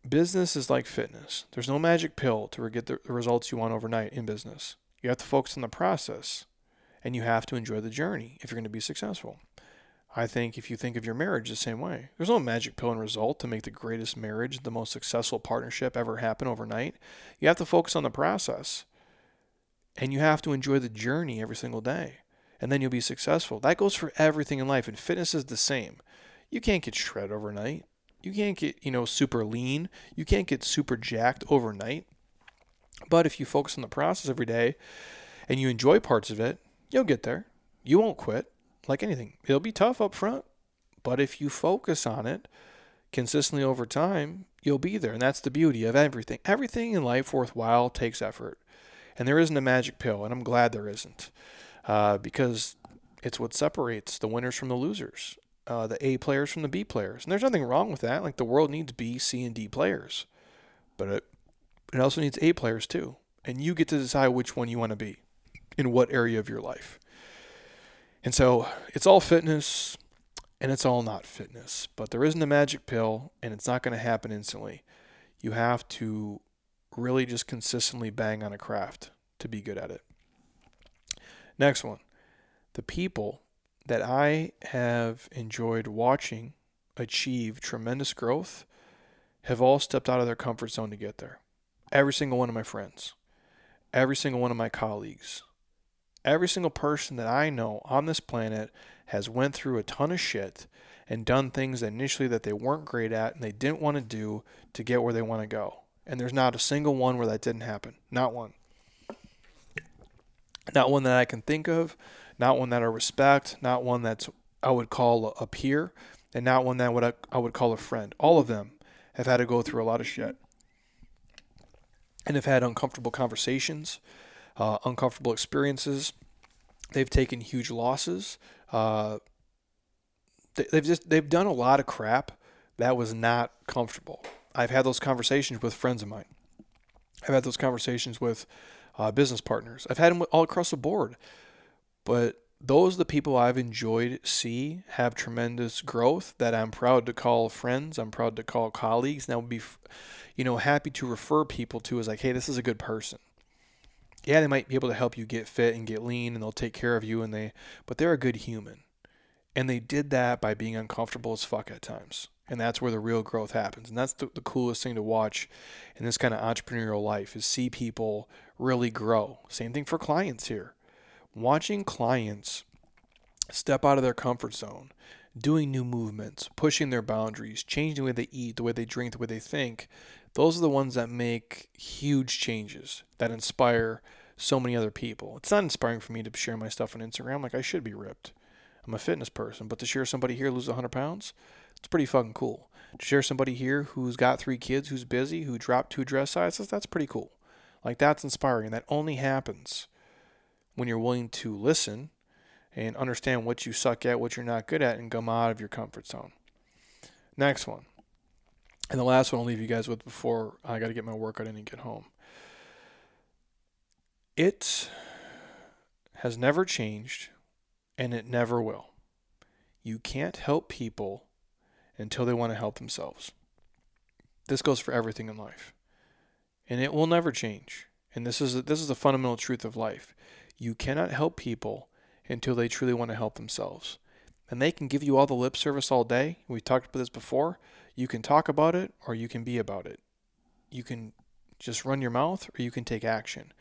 Business is like fitness. There's no magic pill to get the results you want overnight in business. You have to focus on the process and you have to enjoy the journey if you're going to be successful. I think if you think of your marriage the same way, there's no magic pill and result to make the greatest marriage, the most successful partnership ever happen overnight. You have to focus on the process and you have to enjoy the journey every single day. And then you'll be successful. That goes for everything in life. And fitness is the same. You can't get shredded overnight. You can't get, you know, super lean. You can't get super jacked overnight. But if you focus on the process every day and you enjoy parts of it, You'll get there. You won't quit. Like anything, it'll be tough up front, but if you focus on it consistently over time, you'll be there. And that's the beauty of everything. Everything in life worthwhile takes effort. And there isn't a magic pill, and I'm glad there isn't, uh, because it's what separates the winners from the losers, uh, the A players from the B players. And there's nothing wrong with that. Like the world needs B, C, and D players, but it, it also needs A players too. And you get to decide which one you want to be in what area of your life. And so it's all fitness and it's all not fitness, but there isn't a magic pill and it's not going to happen instantly. You have to really just consistently bang on a craft to be good at it. Next one the people that I have enjoyed watching achieve tremendous growth have all stepped out of their comfort zone to get there. Every single one of my friends, every single one of my colleagues, every single person that I know on this planet has went through a ton of shit and done things initially that they weren't great at and they didn't want to do to get where they want to go. And there's not a single one where that didn't happen. Not one. Not one that I can think of, not one that I respect, not one that's I would call a peer, and not one that would I would call a friend. All of them have had to go through a lot of shit. And have had uncomfortable conversations, uh, uncomfortable experiences. They've taken huge losses. Uh, they, they've just they've done a lot of crap that was not comfortable. I've had those conversations with friends of mine. I've had those conversations with uh, business partners. I've had them all across the board. But those are the people I've enjoyed see have tremendous growth that I'm proud to call friends. I'm proud to call colleagues. And I would be, you know, happy to refer people to as like, hey, this is a good person. Yeah, they might be able to help you get fit and get lean and they'll take care of you and they but they're a good human. And they did that by being uncomfortable as fuck at times. And that's where the real growth happens. And that's the, the coolest thing to watch in this kind of entrepreneurial life is see people really grow. Same thing for clients here. Watching clients step out of their comfort zone, doing new movements, pushing their boundaries, changing the way they eat, the way they drink, the way they think, those are the ones that make huge changes that inspire so many other people. It's not inspiring for me to share my stuff on Instagram. Like I should be ripped. I'm a fitness person, but to share somebody here lose 100 pounds, it's pretty fucking cool. To share somebody here who's got three kids, who's busy, who dropped two dress sizes, that's pretty cool. Like that's inspiring. That only happens when you're willing to listen and understand what you suck at, what you're not good at, and come out of your comfort zone. Next one. And the last one I'll leave you guys with before I got to get my workout in and get home. It has never changed and it never will. You can't help people until they want to help themselves. This goes for everything in life. And it will never change. And this is this is the fundamental truth of life. You cannot help people until they truly want to help themselves. And they can give you all the lip service all day. We've talked about this before, you can talk about it or you can be about it. You can just run your mouth or you can take action.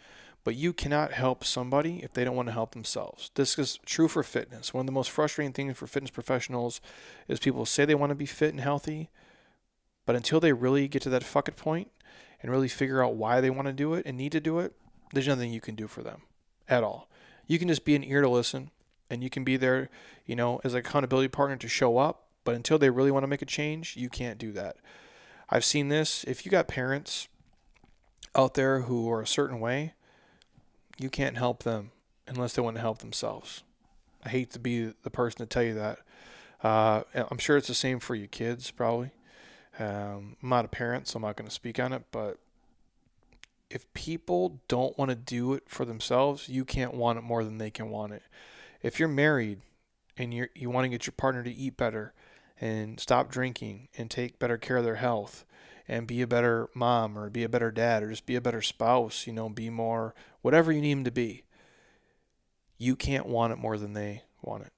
But you cannot help somebody if they don't want to help themselves. This is true for fitness. One of the most frustrating things for fitness professionals is people say they want to be fit and healthy, but until they really get to that fuck it point and really figure out why they want to do it and need to do it, there's nothing you can do for them at all. You can just be an ear to listen and you can be there, you know, as an accountability partner to show up but until they really want to make a change, you can't do that. I've seen this. If you got parents out there who are a certain way, you can't help them unless they want to help themselves. I hate to be the person to tell you that. Uh, I'm sure it's the same for you kids, probably. Um, I'm not a parent, so I'm not going to speak on it. But if people don't want to do it for themselves, you can't want it more than they can want it. If you're married and you you want to get your partner to eat better, and stop drinking and take better care of their health and be a better mom or be a better dad or just be a better spouse, you know, be more whatever you need them to be. You can't want it more than they want it.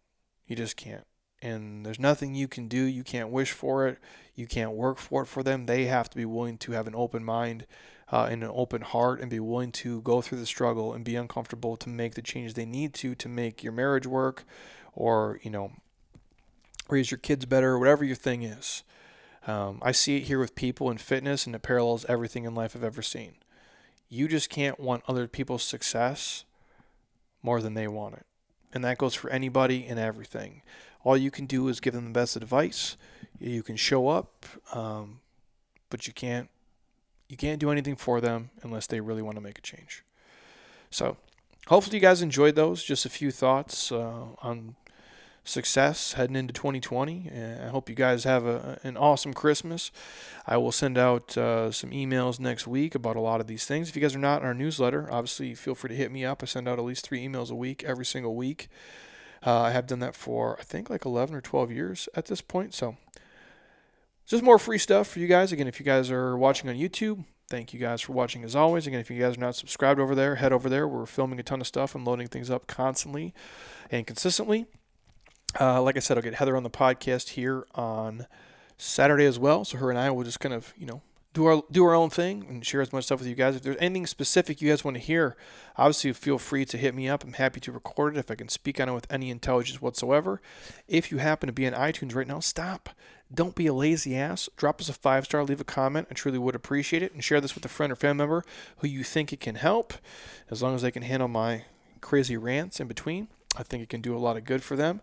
You just can't. And there's nothing you can do. You can't wish for it. You can't work for it for them. They have to be willing to have an open mind uh, and an open heart and be willing to go through the struggle and be uncomfortable to make the changes they need to to make your marriage work or, you know, raise your kids better, whatever your thing is. Um, I see it here with people in fitness, and it parallels everything in life I've ever seen. You just can't want other people's success more than they want it. And that goes for anybody and everything. All you can do is give them the best advice. You can show up, um, but you can't you can't do anything for them unless they really want to make a change. So, hopefully, you guys enjoyed those. Just a few thoughts uh, on success heading into 2020. I hope you guys have a, an awesome Christmas. I will send out uh, some emails next week about a lot of these things. If you guys are not in our newsletter, obviously feel free to hit me up. I send out at least three emails a week every single week. Uh, I have done that for I think like 11 or 12 years at this point. So just more free stuff for you guys. Again, if you guys are watching on YouTube, thank you guys for watching as always. Again, if you guys are not subscribed over there, head over there. We're filming a ton of stuff and loading things up constantly and consistently. Uh, like I said, I'll get Heather on the podcast here on Saturday as well. So her and I will just kind of, you know, do our do our own thing and share as much stuff with you guys. If there's anything specific you guys want to hear, obviously feel free to hit me up. I'm happy to record it if I can speak on it with any intelligence whatsoever. If you happen to be on iTunes right now, stop. Don't be a lazy ass. Drop us a five star, leave a comment. I truly would appreciate it. And share this with a friend or family member who you think it can help, as long as they can handle my crazy rants in between. I think it can do a lot of good for them.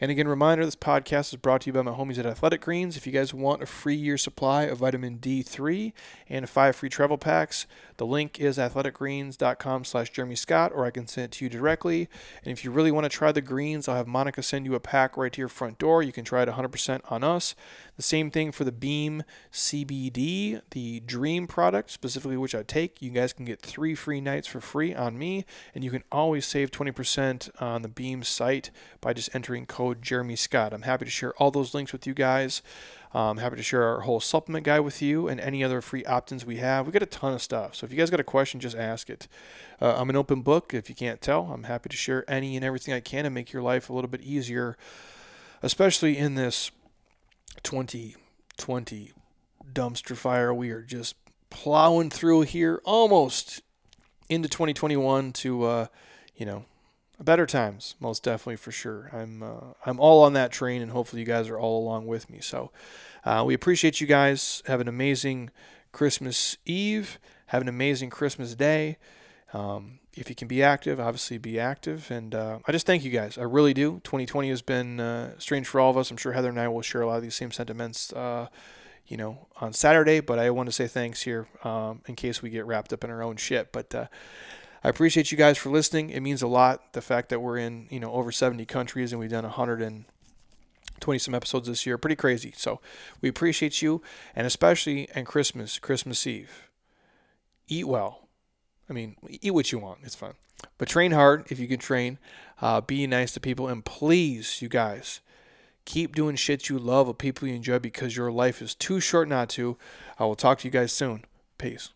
And again, reminder this podcast is brought to you by my homies at Athletic Greens. If you guys want a free year supply of vitamin D3 and five free travel packs, the link is athleticgreens.com slash Jeremy Scott, or I can send it to you directly. And if you really want to try the greens, I'll have Monica send you a pack right to your front door. You can try it 100% on us. The same thing for the Beam CBD, the Dream product, specifically which I take. You guys can get three free nights for free on me, and you can always save 20% on the Beam site by just entering code Jeremy Scott. I'm happy to share all those links with you guys. I'm happy to share our whole supplement guide with you and any other free opt-ins we have. We got a ton of stuff. So if you guys got a question, just ask it. Uh, I'm an open book. If you can't tell, I'm happy to share any and everything I can to make your life a little bit easier, especially in this 2020 dumpster fire. We are just plowing through here almost into 2021 to, uh, you know, better times, most definitely for sure. I'm uh, I'm all on that train, and hopefully you guys are all along with me. So uh, we appreciate you guys. Have an amazing Christmas Eve. Have an amazing Christmas Day. Um, if you can be active, obviously be active. And uh, I just thank you guys. I really do. 2020 has been uh, strange for all of us. I'm sure Heather and I will share a lot of these same sentiments uh, you know, on Saturday, but I want to say thanks here um, in case we get wrapped up in our own shit. But uh, I appreciate you guys for listening. It means a lot. The fact that we're in, you know, over 70 countries and we've done 120 some episodes this year, pretty crazy. So we appreciate you, and especially on Christmas, Christmas Eve. Eat well. I mean, eat what you want. It's fun. But train hard if you can train. Uh, be nice to people, and please, you guys Keep doing shit you love with people you enjoy because your life is too short not to. I will talk to you guys soon. Peace.